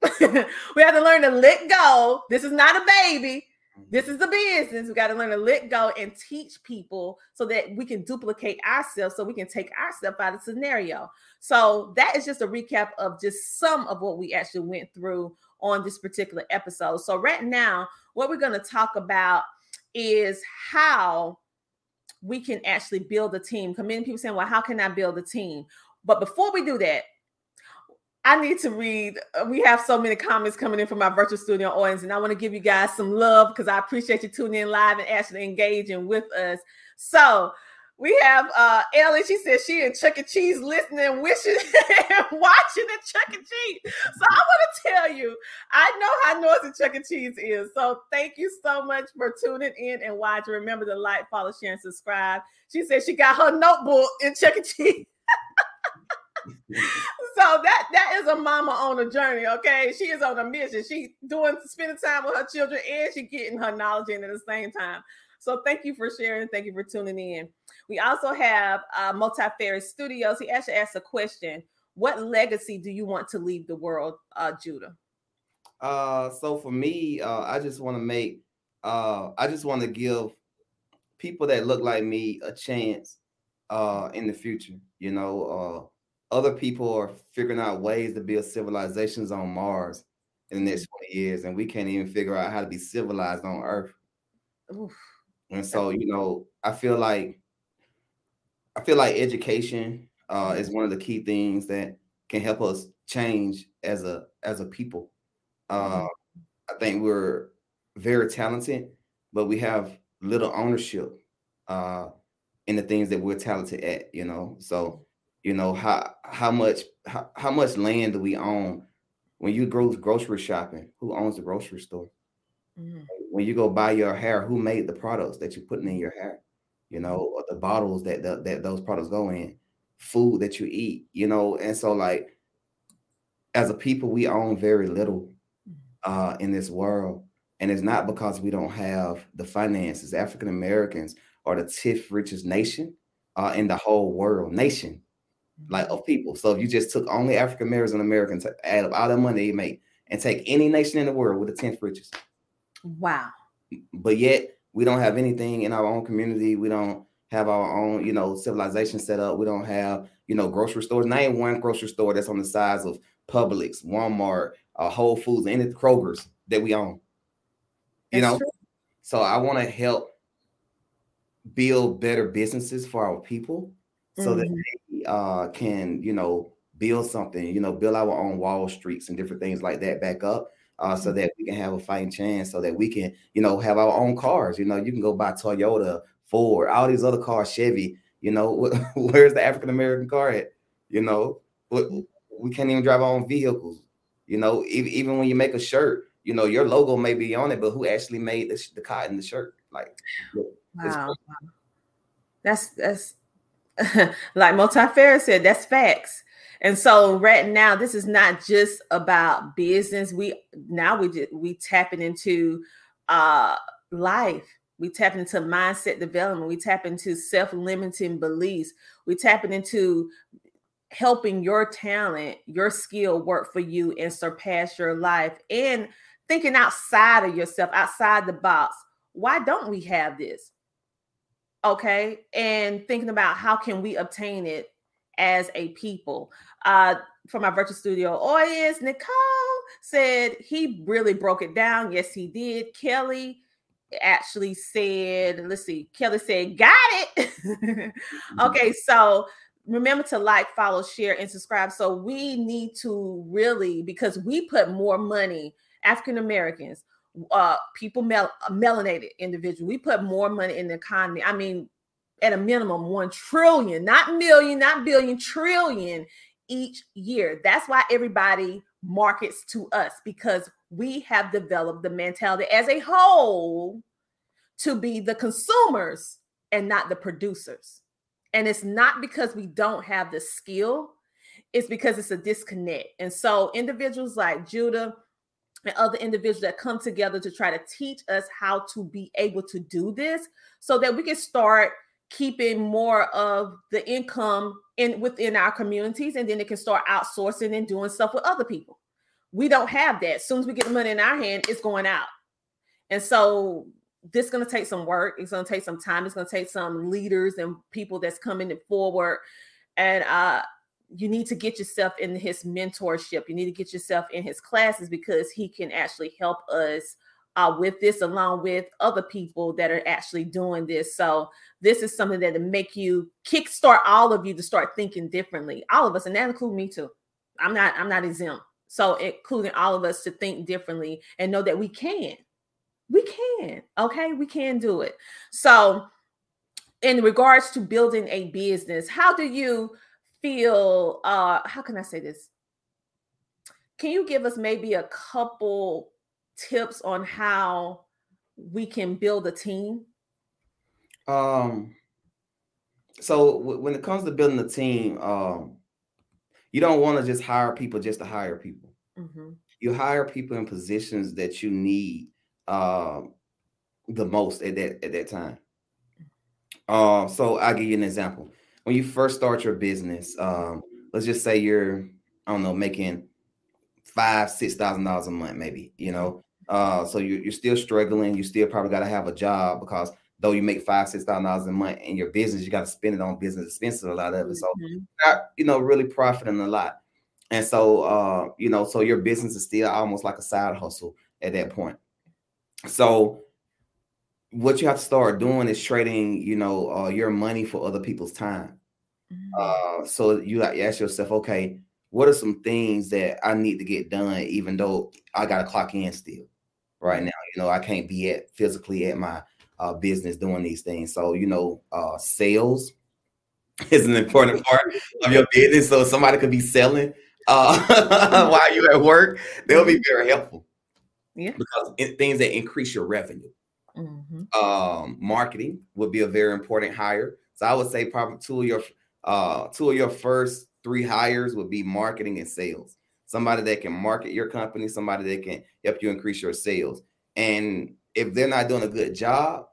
we have to learn to let go. This is not a baby. This is a business. We got to learn to let go and teach people so that we can duplicate ourselves, so we can take ourselves out of scenario. So that is just a recap of just some of what we actually went through on this particular episode. So right now, what we're going to talk about is how we can actually build a team. Come in, people saying, Well, how can I build a team? But before we do that, I need to read. Uh, we have so many comments coming in from our virtual studio audience, and I want to give you guys some love because I appreciate you tuning in live and actually engaging with us. So, we have uh Ellie. She says she in Chuck E. Cheese listening, wishing, and watching at Chuck E. Cheese. So I want to tell you, I know how noisy Chuck E. Cheese is. So thank you so much for tuning in and watching. Remember to like, follow, share, and subscribe. She said she got her notebook in Chuck E. Cheese. so that that is a mama on a journey okay she is on a mission she doing spending time with her children and she getting her knowledge in at the same time so thank you for sharing thank you for tuning in we also have uh, Multifarious Studios. He actually asked a question: What legacy do you want to leave the world, uh, Judah? Uh, so for me, uh, I just want to make, uh, I just want to give people that look like me a chance uh, in the future. You know, uh, other people are figuring out ways to build civilizations on Mars in the next 20 years, and we can't even figure out how to be civilized on Earth. Oof. And so, you know, I feel like I feel like education uh, is one of the key things that can help us change as a as a people. Uh, I think we're very talented, but we have little ownership uh, in the things that we're talented at. You know, so you know how how much how, how much land do we own? When you go grocery shopping, who owns the grocery store? Mm-hmm. When you go buy your hair, who made the products that you're putting in your hair? you know, or the bottles that the, that those products go in, food that you eat, you know, and so like as a people, we own very little uh, in this world, and it's not because we don't have the finances. African Americans are the fifth richest nation uh, in the whole world, nation like of people. So if you just took only African Americans and Americans, add up all the money they make, and take any nation in the world with the tenth richest. Wow. But yet we don't have anything in our own community. We don't have our own, you know, civilization set up. We don't have, you know, grocery stores. Name one grocery store that's on the size of Publix, Walmart, uh, Whole Foods, any Kroger's that we own. You that's know, true. so I want to help build better businesses for our people, so mm-hmm. that they uh, can, you know, build something. You know, build our own Wall Streets and different things like that back up uh, so mm-hmm. that we can have a fighting chance, so that we can, you know, have our own cars. You know, you can go buy Toyota, Ford, all these other cars, Chevy. You know, where's the African American car at? You know, mm-hmm. we can't even drive our own vehicles. You know, even when you make a shirt, you know, your logo may be on it, but who actually made the, the cotton the shirt? Like, wow, that's that's like Multifarious said, that's facts. And so right now, this is not just about business. We now we we tapping into uh life. We tap into mindset development. We tap into self-limiting beliefs. We tapping into helping your talent, your skill work for you and surpass your life and thinking outside of yourself, outside the box. Why don't we have this? Okay. And thinking about how can we obtain it as a people. Uh, from our virtual studio audience, Nicole, said he really broke it down. Yes, he did. Kelly actually said, let's see, Kelly said, got it. Mm-hmm. okay, so remember to like, follow, share, and subscribe. So we need to really, because we put more money, African Americans, uh, people mel- melanated individuals, we put more money in the economy. I mean, at a minimum, one trillion, not million, not billion, trillion each year. That's why everybody markets to us because we have developed the mentality as a whole to be the consumers and not the producers. And it's not because we don't have the skill, it's because it's a disconnect. And so individuals like Judah and other individuals that come together to try to teach us how to be able to do this so that we can start keeping more of the income in within our communities and then they can start outsourcing and doing stuff with other people. We don't have that. As soon as we get the money in our hand, it's going out. And so this is going to take some work. It's going to take some time. It's going to take some leaders and people that's coming forward. And uh, you need to get yourself in his mentorship. You need to get yourself in his classes because he can actually help us uh, with this, along with other people that are actually doing this. So this is something that to make you kickstart all of you to start thinking differently. All of us, and that includes me too. I'm not. I'm not exempt. So including all of us to think differently and know that we can we can. Okay, we can do it. So, in regards to building a business, how do you feel? Uh, how can I say this? Can you give us maybe a couple tips on how we can build a team? Um, so w- when it comes to building a team, um, you don't want to just hire people just to hire people. Mm-hmm. You hire people in positions that you need um, the most at that at that time. Um, so I'll give you an example. When you first start your business, um, let's just say you're, I don't know, making five, six thousand dollars a month, maybe, you know. Uh, so you're, you're still struggling, you still probably gotta have a job because though you make five, six thousand dollars a month in your business, you got to spend it on business expenses, a lot of it. So mm-hmm. not, you know, really profiting a lot. And so uh, you know, so your business is still almost like a side hustle at that point. So what you have to start doing is trading, you know, uh, your money for other people's time. Mm-hmm. Uh, so you like ask yourself, okay, what are some things that I need to get done, even though I got to clock in still right now? You know, I can't be at physically at my uh, business doing these things. So, you know, uh, sales is an important part of your business. So somebody could be selling uh, while you're at work. They'll be very helpful. Yeah. Because it, things that increase your revenue. Mm-hmm. Um, marketing would be a very important hire. So I would say probably two of your uh two of your first three hires would be marketing and sales. Somebody that can market your company, somebody that can help you increase your sales. And if they're not doing a good job,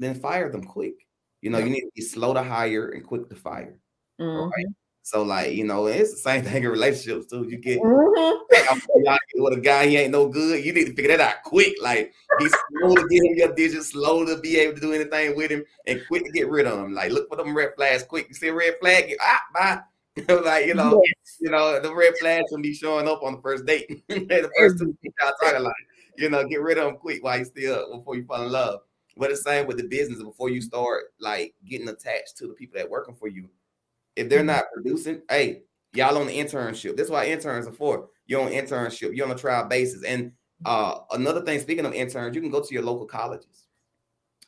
then fire them quick. You know, you need to be slow to hire and quick to fire. Mm-hmm. Right? So like you know, it's the same thing in relationships too. You get mm-hmm. with a guy he ain't no good. You need to figure that out quick. Like be slow to get him your digits, slow to be able to do anything with him, and quick to get rid of him. Like look for them red flags quick. You see a red flag, get, ah bye. like you know, yes. you know the red flags can be showing up on the first date. the first two y'all talking like you know, get rid of them quick while you still before you fall in love. But the same with the business before you start like getting attached to the people that working for you if they're not producing, hey, y'all on the internship. That's why interns are for. You're on internship. You're on a trial basis. And uh, another thing, speaking of interns, you can go to your local colleges.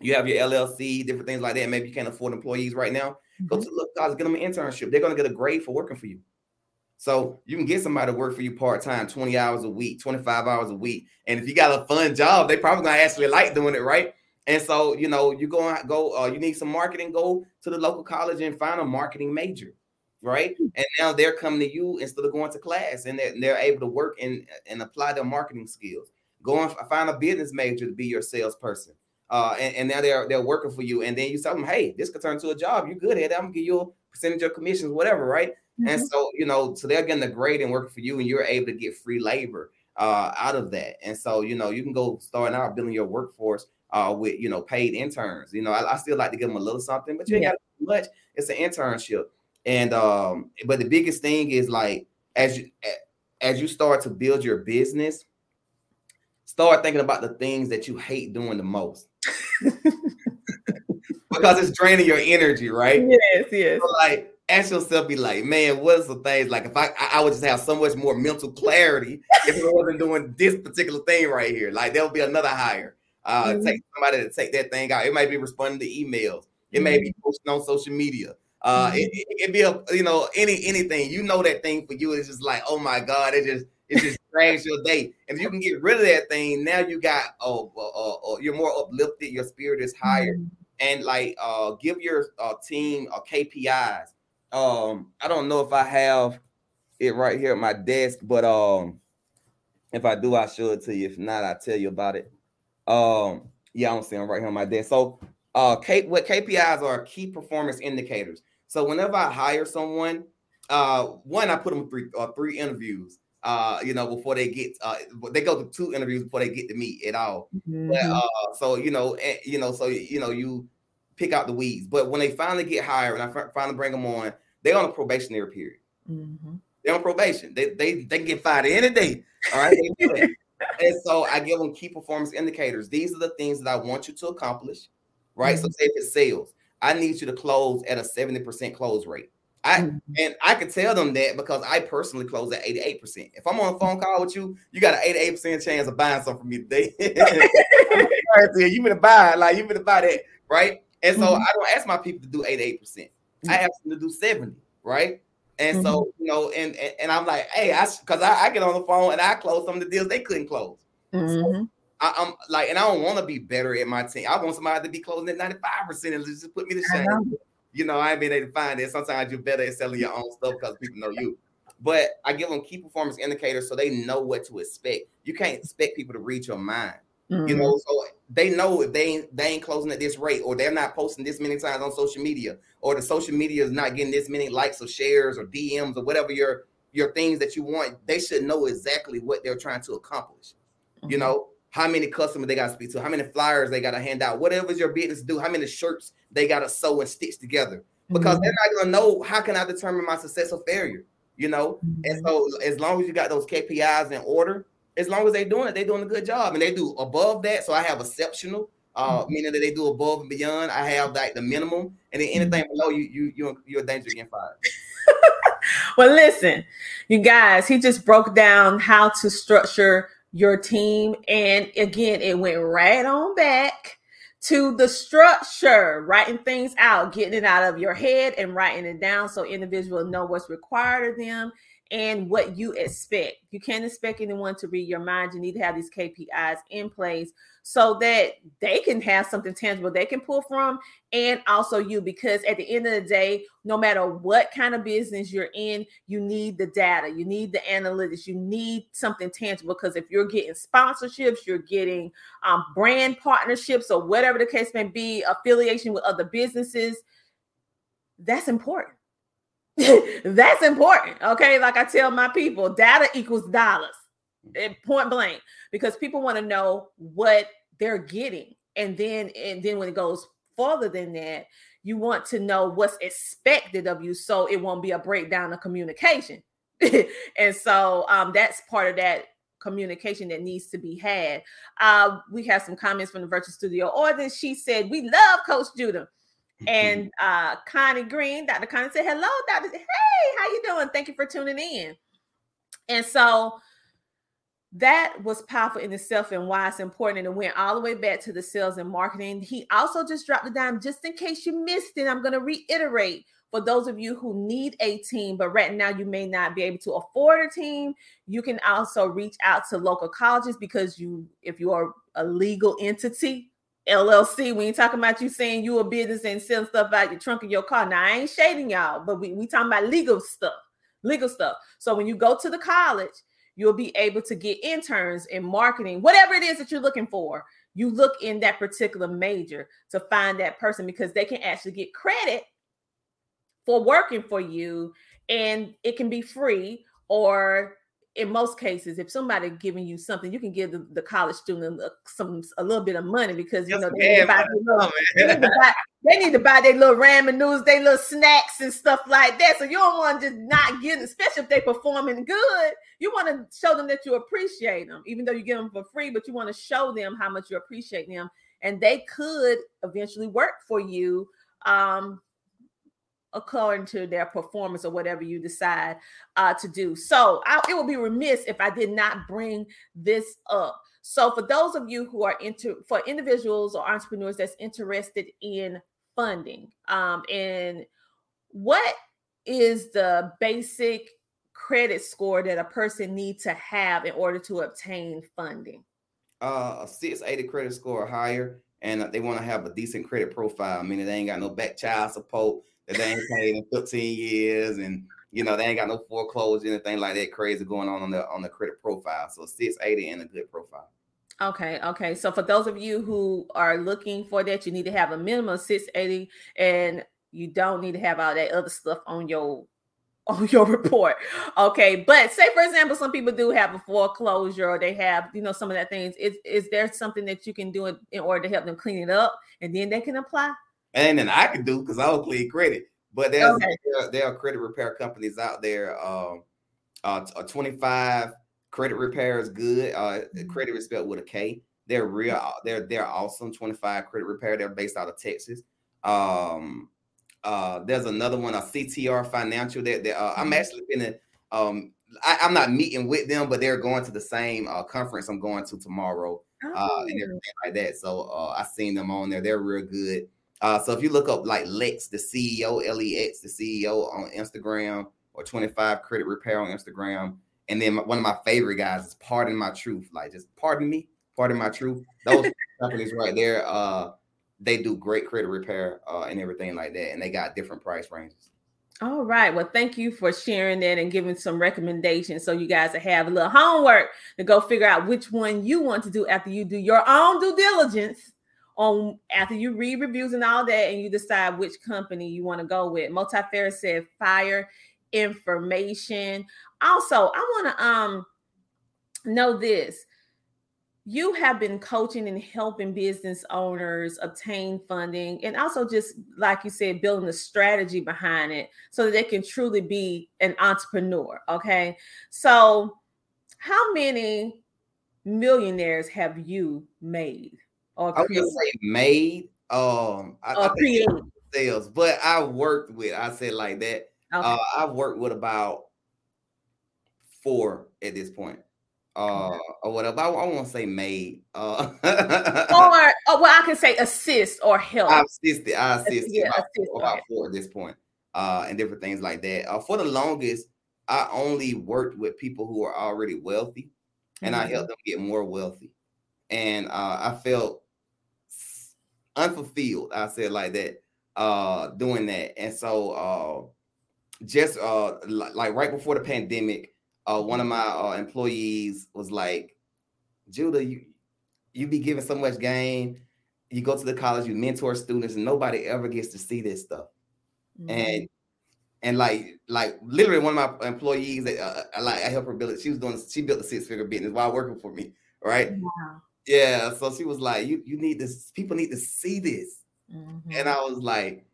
You have your LLC, different things like that. Maybe you can't afford employees right now. Mm-hmm. Go to the local college, get them an internship. They're going to get a grade for working for you. So you can get somebody to work for you part time, 20 hours a week, 25 hours a week. And if you got a fun job, they probably gonna actually like doing it, right? And so, you know, you go out, go, uh, you need some marketing, go to the local college and find a marketing major, right? Hmm. And now they're coming to you instead of going to class, and they're, they're able to work and and apply their marketing skills. Go and find a business major to be your salesperson. Uh, and, and now they're they're working for you, and then you tell them, hey, this could turn into a job. You're good at it? I'm gonna give you a percentage of commissions, whatever, right? Mm-hmm. And so, you know, so they're getting the grade and working for you, and you're able to get free labor uh, out of that. And so, you know, you can go starting out building your workforce uh, with you know paid interns. You know, I, I, still like to give them a little something, but you ain't yeah. got much. It's an internship, and um, but the biggest thing is like as you as you start to build your business, start thinking about the things that you hate doing the most. because it's draining your energy, right? Yes, yes. So like ask yourself, be like, man, what's the things like if I I would just have so much more mental clarity if I wasn't doing this particular thing right here. Like there'll be another hire. Uh mm-hmm. take somebody to take that thing out. It might be responding to emails, it mm-hmm. may be posting on social media. Uh, mm-hmm. it, it, be a you know any anything you know that thing for you is just like oh my god it just it just drags your day. And if you can get rid of that thing now you got oh, oh, oh you're more uplifted your spirit is higher. Mm-hmm. and like uh give your uh, team uh, KPIs um I don't know if I have it right here at my desk but um if I do I show it to you. If not I tell you about it. Um yeah I don't see them right here on my desk. So uh K, what KPIs are key performance indicators. So whenever I hire someone, uh, one I put them through uh, three interviews. Uh, you know, before they get uh, they go to two interviews before they get to meet at all. Mm-hmm. But, uh, so you know, and, eh, you know, so you know, you pick out the weeds. But when they finally get hired and I finally bring them on, they're on a probationary period. Mm-hmm. They're on probation. They they they can get fired any day. All right. and so I give them key performance indicators. These are the things that I want you to accomplish. Right. Mm-hmm. So say if it's sales, I need you to close at a 70% close rate. I mm-hmm. and I could tell them that because I personally close at 88%. If I'm on a phone call with you, you got an 88% chance of buying something from me today. you better buy, like you better buy that, right? And so mm-hmm. I don't ask my people to do 88%. Mm-hmm. I ask them to do 70, right? And mm-hmm. so, you know, and, and, and I'm like, hey, I because I, I, get on the phone and I close some of the deals they couldn't close. So mm-hmm. I, am like, and I don't want to be better at my team. I want somebody to be closing at 95% and just put me to shame. You know, I ain't been able to find it. Sometimes you're better at selling your own stuff because people know you. But I give them key performance indicators so they know what to expect. You can't expect people to read your mind. Mm-hmm. You know, so they know if they ain't they ain't closing at this rate, or they're not posting this many times on social media, or the social media is not getting this many likes or shares or DMs or whatever your your things that you want. They should know exactly what they're trying to accomplish. Mm-hmm. You know, how many customers they got to speak to, how many flyers they got to hand out, whatever's your business do, how many shirts they got to sew and stitch together. Because mm-hmm. they're not gonna know how can I determine my success or failure, you know. Mm-hmm. And so as long as you got those KPIs in order, as long as they're doing it, they're doing a good job, and they do above that. So I have exceptional, uh, mm-hmm. meaning that they do above and beyond. I have like the minimum, and then anything mm-hmm. below you, you you you're a danger getting fired. well, listen, you guys, he just broke down how to structure your team. And again, it went right on back to the structure, writing things out, getting it out of your head and writing it down so individuals know what's required of them and what you expect. You can't expect anyone to read your mind. You need to have these KPIs in place so that they can have something tangible they can pull from and also you because at the end of the day no matter what kind of business you're in you need the data you need the analytics you need something tangible because if you're getting sponsorships you're getting um, brand partnerships or whatever the case may be affiliation with other businesses that's important that's important okay like i tell my people data equals dollars point blank because people want to know what they're getting. And then and then when it goes further than that, you want to know what's expected of you so it won't be a breakdown of communication. and so um, that's part of that communication that needs to be had. Uh, we have some comments from the virtual studio audience. She said, We love Coach Judah. And uh, Connie Green, Dr. Connie said, Hello, Dr. Hey, how you doing? Thank you for tuning in. And so that was powerful in itself and why it's important. And it went all the way back to the sales and marketing. He also just dropped it dime, just in case you missed it. I'm going to reiterate for those of you who need a team, but right now you may not be able to afford a team. You can also reach out to local colleges because you, if you are a legal entity, LLC, we ain't talking about you saying you a business and selling stuff out your trunk of your car. Now I ain't shading y'all, but we, we talking about legal stuff, legal stuff. So when you go to the college, you'll be able to get interns in marketing, whatever it is that you're looking for. You look in that particular major to find that person because they can actually get credit for working for you and it can be free or in most cases, if somebody giving you something, you can give the, the college student a, some a little bit of money because you know they need, buy, little, they, need buy, they need, to buy, their little ramen noodles, their little snacks and stuff like that. So you don't want to just not give, especially if they performing good. You want to show them that you appreciate them, even though you give them for free, but you want to show them how much you appreciate them, and they could eventually work for you. Um, according to their performance or whatever you decide uh, to do. So I, it would be remiss if I did not bring this up. So for those of you who are into for individuals or entrepreneurs that's interested in funding, um, and what is the basic credit score that a person needs to have in order to obtain funding? Uh, a 680 credit score or higher, and they want to have a decent credit profile, meaning they ain't got no back child support, that they ain't paid in 15 years and you know they ain't got no foreclosure anything like that crazy going on on the on the credit profile so 680 and a good profile okay okay so for those of you who are looking for that you need to have a minimum of 680 and you don't need to have all that other stuff on your on your report. Okay. But say for example, some people do have a foreclosure or they have, you know, some of that things. Is is there something that you can do in, in order to help them clean it up and then they can apply? And then I can do because I don't clean credit. But there's okay. there, there, are credit repair companies out there. Um, uh, a 25 Kredit Repair is good. Uh, mm-hmm. credit is spelled with a K. They're real. Uh, they're they're awesome. 25 Kredit Repair. They're based out of Texas. Um, uh, there's another one, a CTR Financial. That uh, I'm mm-hmm. actually in a. Um, I, am not meeting with them, but they're going to the same uh, conference I'm going to tomorrow, oh. uh, and oh. everything like that. So uh, I seen them on there. They're real good. Uh, so if you look up like Lex, the CEO, L E X, the CEO on Instagram, or 25 Kredit Repair on Instagram, and then one of my favorite guys is Pardon My Truth, like just pardon me, pardon my truth. Those companies right there, uh, they do great credit repair uh, and everything like that, and they got different price ranges. All right. Well, thank you for sharing that and giving some recommendations so you guys have a little homework to go figure out which one you want to do after you do your own due diligence on after you read reviews and all that, and you decide which company you want to go with. Multifair said fire information. Also, I want to um know this. You have been coaching and helping business owners obtain funding and also just like you said, building a strategy behind it so that they can truly be an entrepreneur. Okay. So, how many millionaires have you made? Or I would say made. Um, I, I sales, but I worked with. I said like that. Okay. Uh, I've worked with about four at this point. Uh, or whatever. I, I won't say made. Uh, or oh, well, I can say assist or help. I assisted. I assisted yeah, about, assist about four at this point. Uh, and different things like that. Uh, for the longest, I only worked with people who are already wealthy, and mm-hmm. I helped them get more wealthy. And uh, I felt unfulfilled. I said like that, uh, doing that. And so uh just uh like right before the pandemic, uh one of my uh, employees was like, Judah, you you be giving so much game. You go to the college, you mentor students, and nobody ever gets to see this stuff. Mm-hmm. And and like like literally one of my employees that uh, I like I help her build it. She was doing she built a six figure business while working for me, right? Wow. Yeah, so she was like, "You you need this. People need to see this." Mm-hmm. And I was like,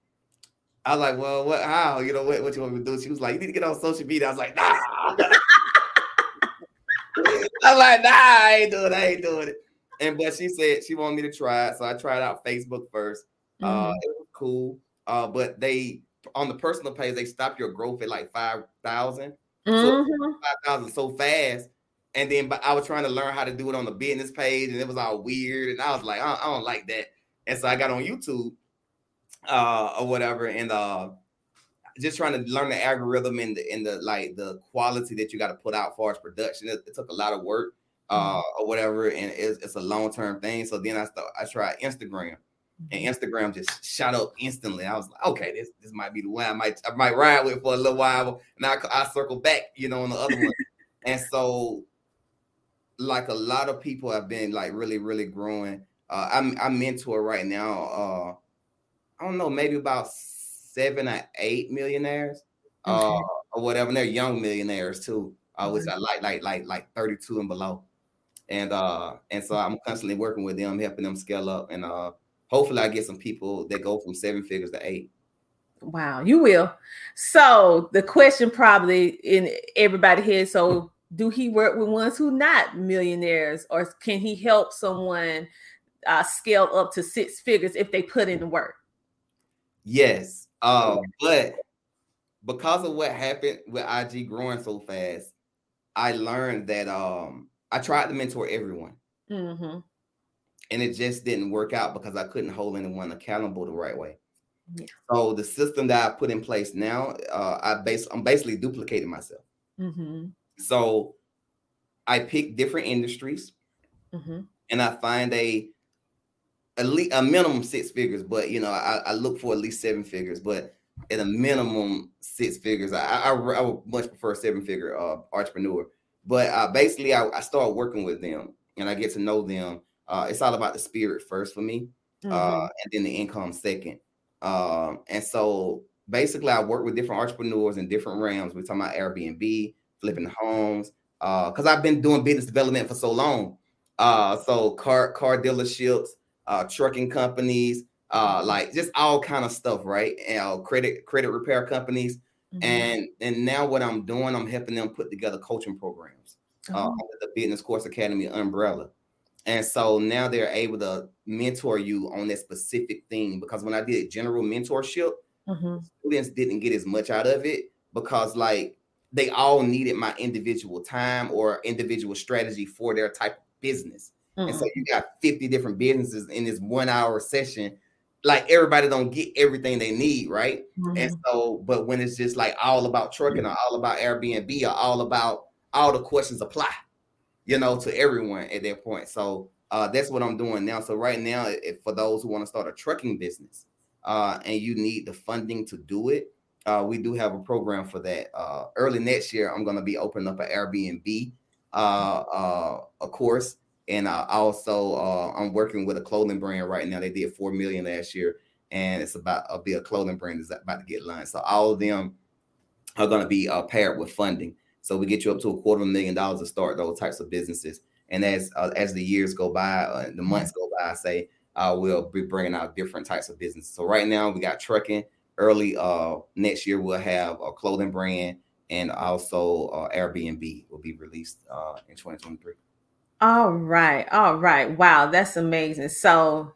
I was like, "Well, what? How? You know what? What you want me to do?" She was like, "You need to get on social media." I was like, "Nah." I was like, "Nah, I ain't doing. It. I ain't doing it." And but she said she wanted me to try it, so I tried out Facebook 1st uh, mm-hmm. Uh, it was cool, uh, but they on the personal page they stop your growth at like five thousand. Mm-hmm. So five thousand so fast and then but I was trying to learn how to do it on the business page, and it was all weird. And I was like, I, I don't like that. And so I got on YouTube uh or whatever, and uh just trying to learn the algorithm and the and the like the quality that you got to put out for as production. It, it, took a lot of work uh mm-hmm. or whatever, and it's, it's a long term thing. So then I start I tried Instagram. And mm-hmm. Instagram just shot up instantly. I was like, okay, this this might be the one I might I might ride with for a little while. Now I, I circle back, you know, on the other one. And so like a lot of people have been like really, really growing. Uh, I'm I mentor right now. Uh, I don't know, maybe about seven or eight millionaires, uh, okay. uh, or whatever. And they're young millionaires too. uh, which I like, like, like, like 32 and below. And uh, and so I'm constantly working with them, helping them scale up, and uh, hopefully I get some people that go from seven figures to eight. Wow, you will. So the question probably in everybody here. So do he work with ones who not millionaires, or can he help someone uh, scale up to six figures if they put in the work? Yes, uh, but because of what happened with IG growing so fast, I learned that um, I tried to mentor everyone. Mm-hmm. And it just didn't work out because I couldn't hold anyone accountable the right way. Yeah. So the system that I put in place now, uh, I base I'm basically duplicating myself. Mm-hmm. So I pick different industries, mm-hmm. and I find a at least a minimum six figures, but you know I, I, look for at least seven figures, but at a minimum six figures. I, I, I would much prefer seven figure uh, entrepreneur, but uh, basically I, I start working with them and I get to know them. Uh, it's all about the spirit first for me, uh, mm-hmm. and then the income second. Um, and so basically, I work with different entrepreneurs in different realms. We're talking about Airbnb, flipping homes, Uh, because uh, I've been doing business development for so long. Uh, so car car dealerships, uh, trucking companies, uh, like just all kind of stuff, right? And uh, credit credit repair companies. Mm-hmm. And and now what I'm doing, I'm helping them put together coaching programs uh, under the Business Course Academy umbrella. And so now they're able to mentor you on that specific thing. Because when I did general mentorship, mm-hmm. students didn't get as much out of it because, like, they all needed my individual time or individual strategy for their type of business. Mm-hmm. And so you got 50 different businesses in this one hour session. Like everybody don't get everything they need, right? Mm-hmm. And so, but when it's just like all about trucking or all about Airbnb or all about all the questions apply you know, to everyone at that point. So uh, that's what I'm doing now. So right now, if, for those who want to start a trucking business uh, and you need the funding to do it, uh, we do have a program for that. Uh, early next year, I'm going to be opening up an Airbnb, uh, uh, a course, and also I'm working with a clothing brand right now. They did four million last year, and it's about a be a clothing brand is about to get launched. So all of them are going to be paired with funding. So we get you up to a quarter of a million dollars to start those types of businesses. And as uh, as the years go by, uh, the months go by, I say uh, we'll be bringing out different types of businesses. So right now we got trucking. Early uh, next year we'll have a clothing brand and also uh, Airbnb will be released uh, in 2023. All right, all right. Wow, that's amazing. So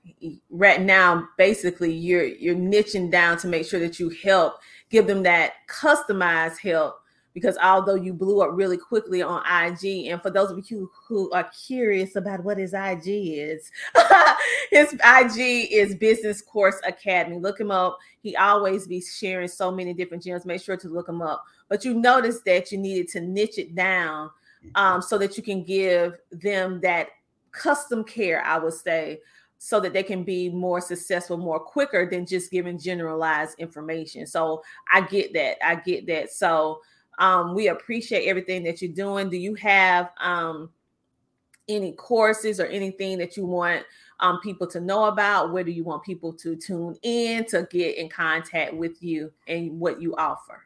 right now, basically, you're you're niching down to make sure that you help give them that customized help because although you blew up really quickly on IG, and for those of you who are curious about what his IG is, his IG is Business Course Academy. Look him up. He always be sharing so many different gems. Make sure to look him up. But you notice that you needed to niche it down um, so that you can give them that custom care, I would say, so that they can be more successful more quicker than just giving generalized information. So I get that. I get that. So um, we appreciate everything that you're doing. Do you have um, any courses or anything that you want um, people to know about? Where do you want people to tune in to get in contact with you and what you offer?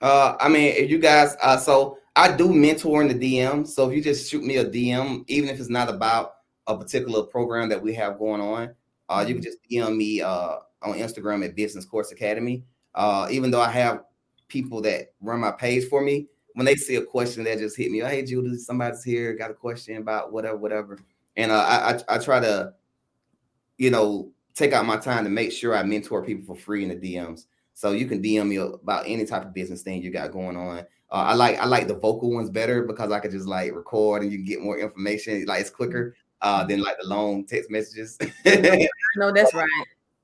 Uh, I mean, if you guys, uh, so I do mentor in the DM. So if you just shoot me a DM, even if it's not about a particular program that we have going on, uh, you can mm-hmm. just DM me uh, on Instagram at Business Course Academy. Uh, even though I have people that run my page for me, when they see a question that just hit me, oh, hey Judy, somebody's here, got a question about whatever, whatever. And uh, I, I I try to, you know, take out my time to make sure I mentor people for free in the DMs. So you can DM me about any type of business thing you got going on. Uh, I like I like the vocal ones better because I could just like record and you can get more information. Like it's quicker uh, than like the long text messages. no, that's right.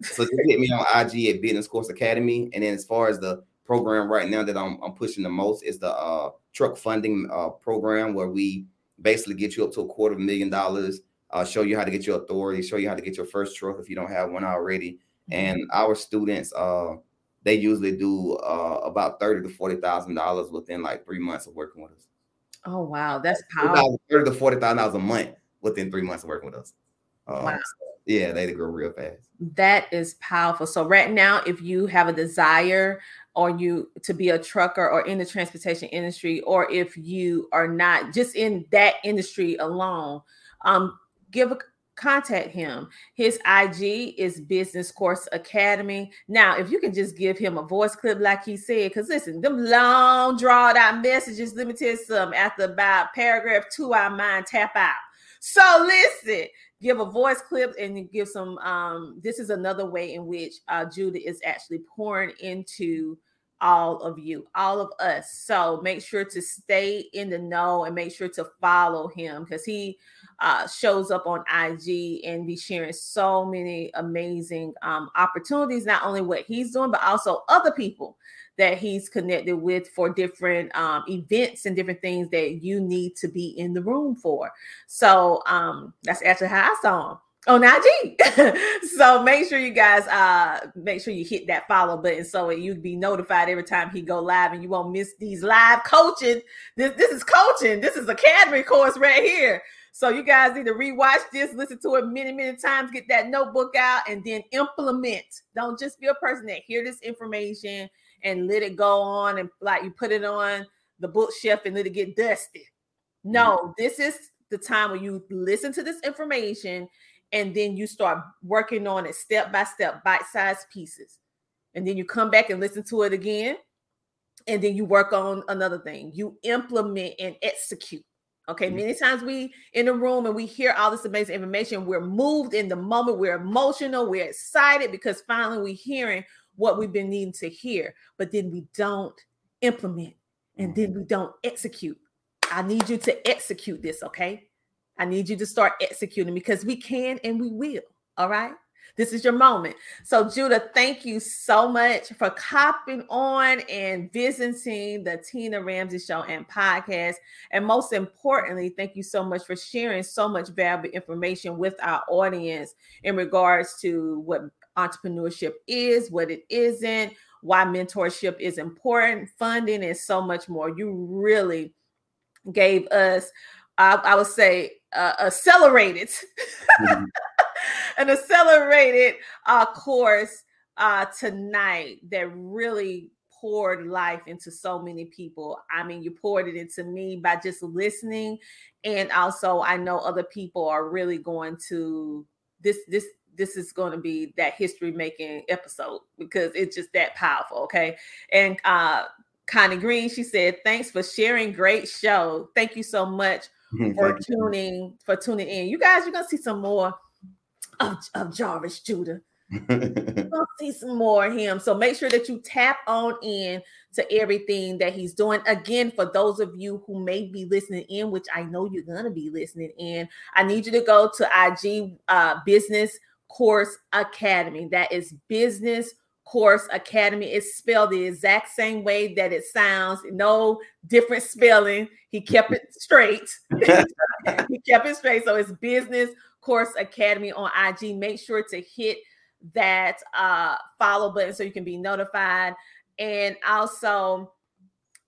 so just hit me on IG at Business Course Academy. And then as far as the program right now that I'm, I'm pushing the most is the uh, truck funding uh, program where we basically get you up to a quarter of a million dollars, uh, show you how to get your authority, show you how to get your first truck if you don't have one already. Mm-hmm. And our students, uh, they usually do uh, about thirty to forty thousand dollars within like three months of working with us. Oh wow, that's powerful. Thirty to forty thousand dollars a month within three months of working with us. Um, wow. yeah, they grow real fast. That is powerful. So right now, if you have a desire or you to be a trucker or in the transportation industry, or if you are not just in that industry alone, um, give a contact him. His IG is Business Course Academy. Now, if you can just give him a voice clip, like he said, because listen, them long drawn out messages, let me tell you something. After about paragraph two, our mind tap out. So listen, give a voice clip and give some. Um, this is another way in which uh, Judah is actually pouring into all of you, all of us. So make sure to stay in the know and make sure to follow him because he uh, shows up on IG and be sharing so many amazing um, opportunities, not only what he's doing, but also other people that he's connected with for different um, events and different things that you need to be in the room for. So um, that's actually how I saw him on IG. so make sure you guys uh make sure you hit that follow button so you'd be notified every time he go live and you won't miss these live coaching. This this is coaching. This is academy course right here. So you guys need to rewatch this, listen to it many, many times, get that notebook out, and then implement. Don't just be a person that hear this information and let it go on and like you put it on the bookshelf and let it get dusty. No, mm-hmm. this is the time when you listen to this information and then you start working on it step by step, bite-sized pieces. And then you come back and listen to it again. And then you work on another thing. You implement and execute. Okay, mm-hmm. many times we in a room and we hear all this amazing information. We're moved in the moment, we're emotional, we're excited because finally we're hearing what we've been needing to hear, but then we don't implement and then mm-hmm. we don't execute. I need you to execute this, okay? I need you to start executing because we can and we will. All right. This is your moment. So, Judah, thank you so much for copping on and visiting the Tina Ramsey Show and podcast. And most importantly, thank you so much for sharing so much valuable information with our audience in regards to what entrepreneurship is, what it isn't, why mentorship is important, funding, and so much more. You really gave us, I, I would say, uh, accelerated, mm-hmm. an accelerated uh, course uh, tonight that really poured life into so many people. I mean, you poured it into me by just listening, and also I know other people are really going to this this this is going to be that history making episode because it's just that powerful okay and uh connie green she said thanks for sharing great show thank you so much for tuning for tuning in. You guys, you're gonna see some more of, of Jarvis Judah. you're gonna see some more of him. So make sure that you tap on in to everything that he's doing. Again, for those of you who may be listening in, which I know you're gonna be listening in, I need you to go to IG uh, Business Course Academy. That is Business Course Academy is spelled the exact same way that it sounds, no different spelling. He kept it straight. he kept it straight. So it's Business Course Academy on IG. Make sure to hit that uh, follow button so you can be notified. And also,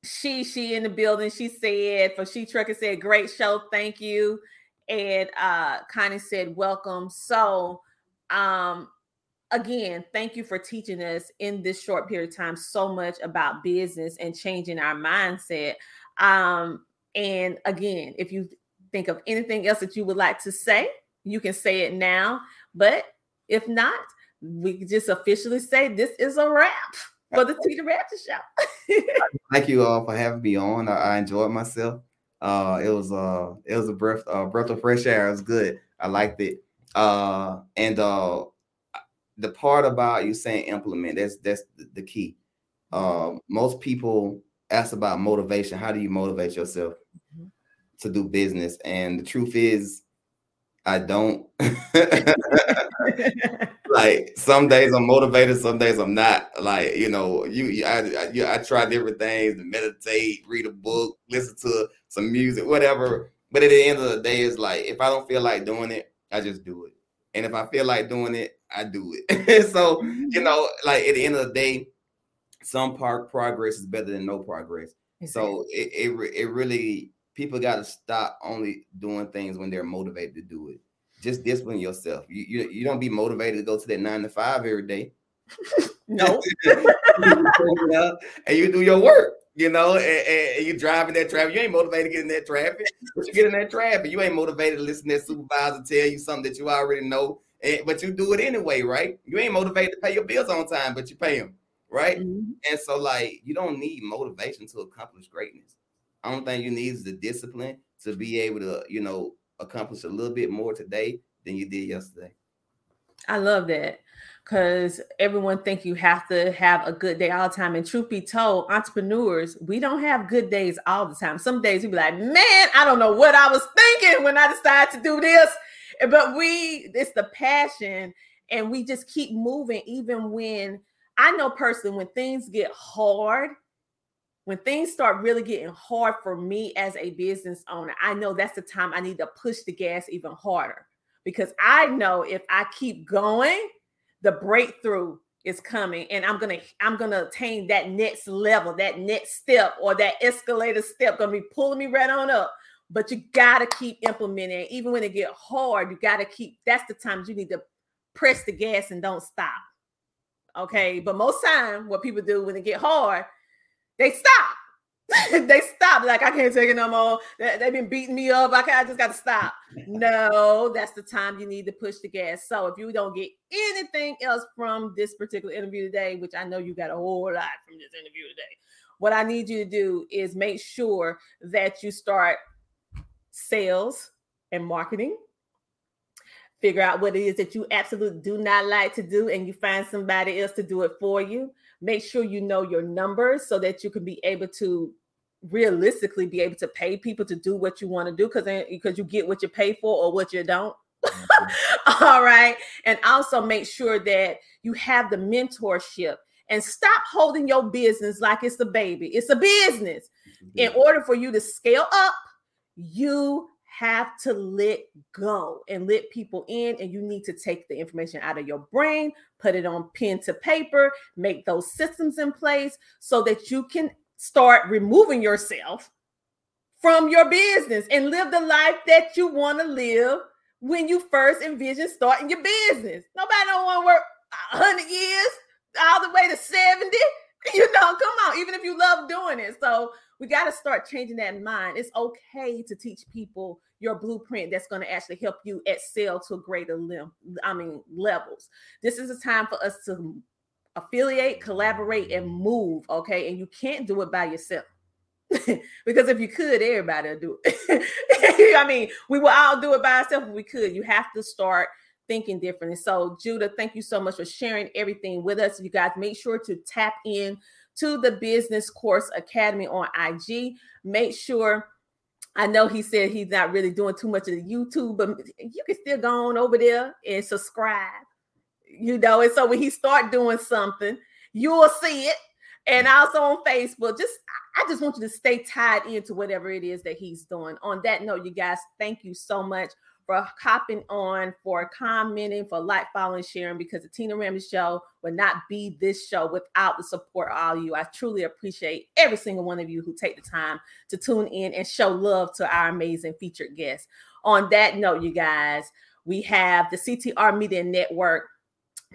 she she in the building. She said for she trucker said great show, thank you. And uh Connie said welcome. So um again, thank you for teaching us in this short period of time so much about business and changing our mindset. Um, and again, if you think of anything else that you would like to say, you can say it now. But if not, we just officially say this is a wrap for the Tina Ramsey Show. Thank you all for having me on. I, I enjoyed myself. Uh, it was uh, it was a breath, uh, breath of fresh air. It was good. I liked it. Uh, and uh, the part about you saying implement that's that's the key. Um, most people ask about motivation. How do you motivate yourself mm-hmm. to do business? And the truth is, I don't. like some days I'm motivated, some days I'm not. Like you know, you I I, I try different things, meditate, read a book, listen to some music, whatever. But at the end of the day, it's like if I don't feel like doing it, I just do it. And if I feel like doing it, I do it. so, you mm-hmm. know, like at the end of the day, some part progress is better than no progress. So it, it, it really people got to stop only doing things when they're motivated to do it. Just discipline yourself. You, you you don't be motivated to go to that nine to five every day. No. and you do your work, you know, and, and, you drive in that traffic. You ain't motivated to get in that traffic, but you get in that traffic. You ain't motivated to listen to that supervisor tell you something that you already know, and, but you do it anyway, right? You ain't motivated to pay your bills on time, but you pay them, right? Mm-hmm. And so, like, you don't need motivation to accomplish greatness. I don't think you need the discipline to be able to, you know, accomplish a little bit more today than you did yesterday. I love that because everyone think you have to have a good day all the time. And truth be told, entrepreneurs, we don't have good days all the time. Some days we be like, man, I don't know what I was thinking when I decided to do this. But we, it's the passion, and we just keep moving, even when I know personally when things get hard, when things start really getting hard for me as a business owner, I know that's the time I need to push the gas even harder because I know if I keep going, the breakthrough is coming and I'm to I'm to attain that next level, that next step or that escalator step to be pulling me right on up. But you got to keep implementing even when it get hard, you got to keep that's the times you need to press the gas and don't stop. Okay? But most time what people do when it get hard, they stop. they stop. Like I can't take it no more. They, have been beating me up. I, can I just got to stop. No, that's the time you need to push the gas. So if you don't get anything else from this particular interview today, which I know you got a whole lot from this interview today, what I need you to do is make sure that you start sales and marketing. Figure out what it is that you absolutely do not like to do, and you find somebody else to do it for you make sure you know your numbers so that you can be able to realistically be able to pay people to do what you want to do because because you get what you pay for or what you don't. Mm-hmm. all right and also make sure that you have the mentorship and stop holding your business like it's a baby it's a business. In order for you to scale up you have to let go and let people in and you need to take the information out of your brain put it on pen to paper make those systems in place so that you can start removing yourself from your business and live the life that you want to live when you first envision starting your business. Nobody don't want to work 100 years all the way to 70 you know come on even if you love doing it. So we got to start changing that mind. It's okay to teach people your blueprint that's going to actually help you excel to a greater lim- I mean levels. This is a time for us to affiliate, collaborate, and move. Okay, and you can't do it by yourself. because if you could, everybody would do it. I mean, we will all do it by ourselves if we could. You have to start thinking differently. So, Judah, thank you so much for sharing everything with us. You guys make sure to tap in to the Business Course Academy on IG. Make sure I know he said he's not really doing too much of the YouTube, but you can still go on over there and subscribe. You know, and so when he start doing something, you will see it. And also on Facebook, just I just want you to stay tied into whatever it is that he's doing. On that note, you guys, thank you so much for hopping on, for commenting, for like, following, sharing, because the Tina Ramsey Show would not be this show without the support of all of you. I truly appreciate every single one of you who take the time to tune in and show love to our amazing featured guests. On that note, you guys, we have the CTR Media Network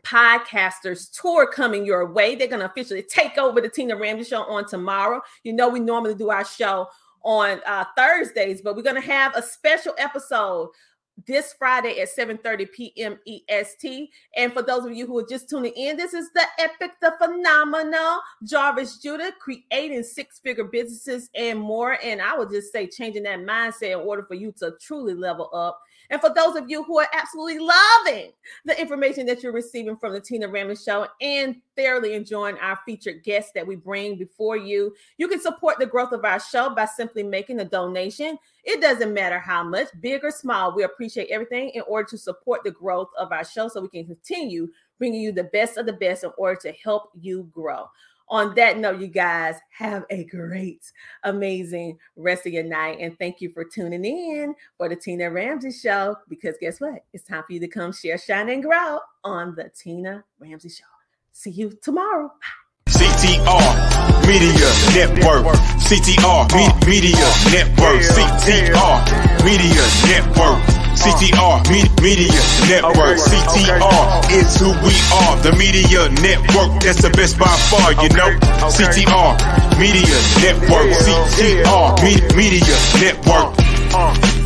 podcasters tour coming your way. They're going to officially take over the Tina Ramsey Show on tomorrow. You know, we normally do our show on uh, Thursdays, but we're going to have a special episode this Friday at 7:30 p.m. EST. And for those of you who are just tuning in, this is the epic, the phenomenal Jarvis Judah creating six-figure businesses and more. And I would just say changing that mindset in order for you to truly level up and for those of you who are absolutely loving the information that you're receiving from the Tina Ramsey Show and thoroughly enjoying our featured guests that we bring before you, you can support the growth of our show by simply making a donation. It doesn't matter how much, big or small, we appreciate everything in order to support the growth of our show so we can continue bringing you the best of the best in order to help you grow on that note, you guys have a great, amazing rest of your night. And thank you for tuning in for the Tina Ramsey Show. Because guess what? It's time for you to come share, shine, and grow on the Tina Ramsey Show. See you tomorrow. Bye. CTR Media Network. CTR Media Network. CTR Media Network. CTR, Media Network. CTR is who we are. The Media Network, that's the best by far, you know. CTR, Media Network. CTR, Media Network. Uh, uh.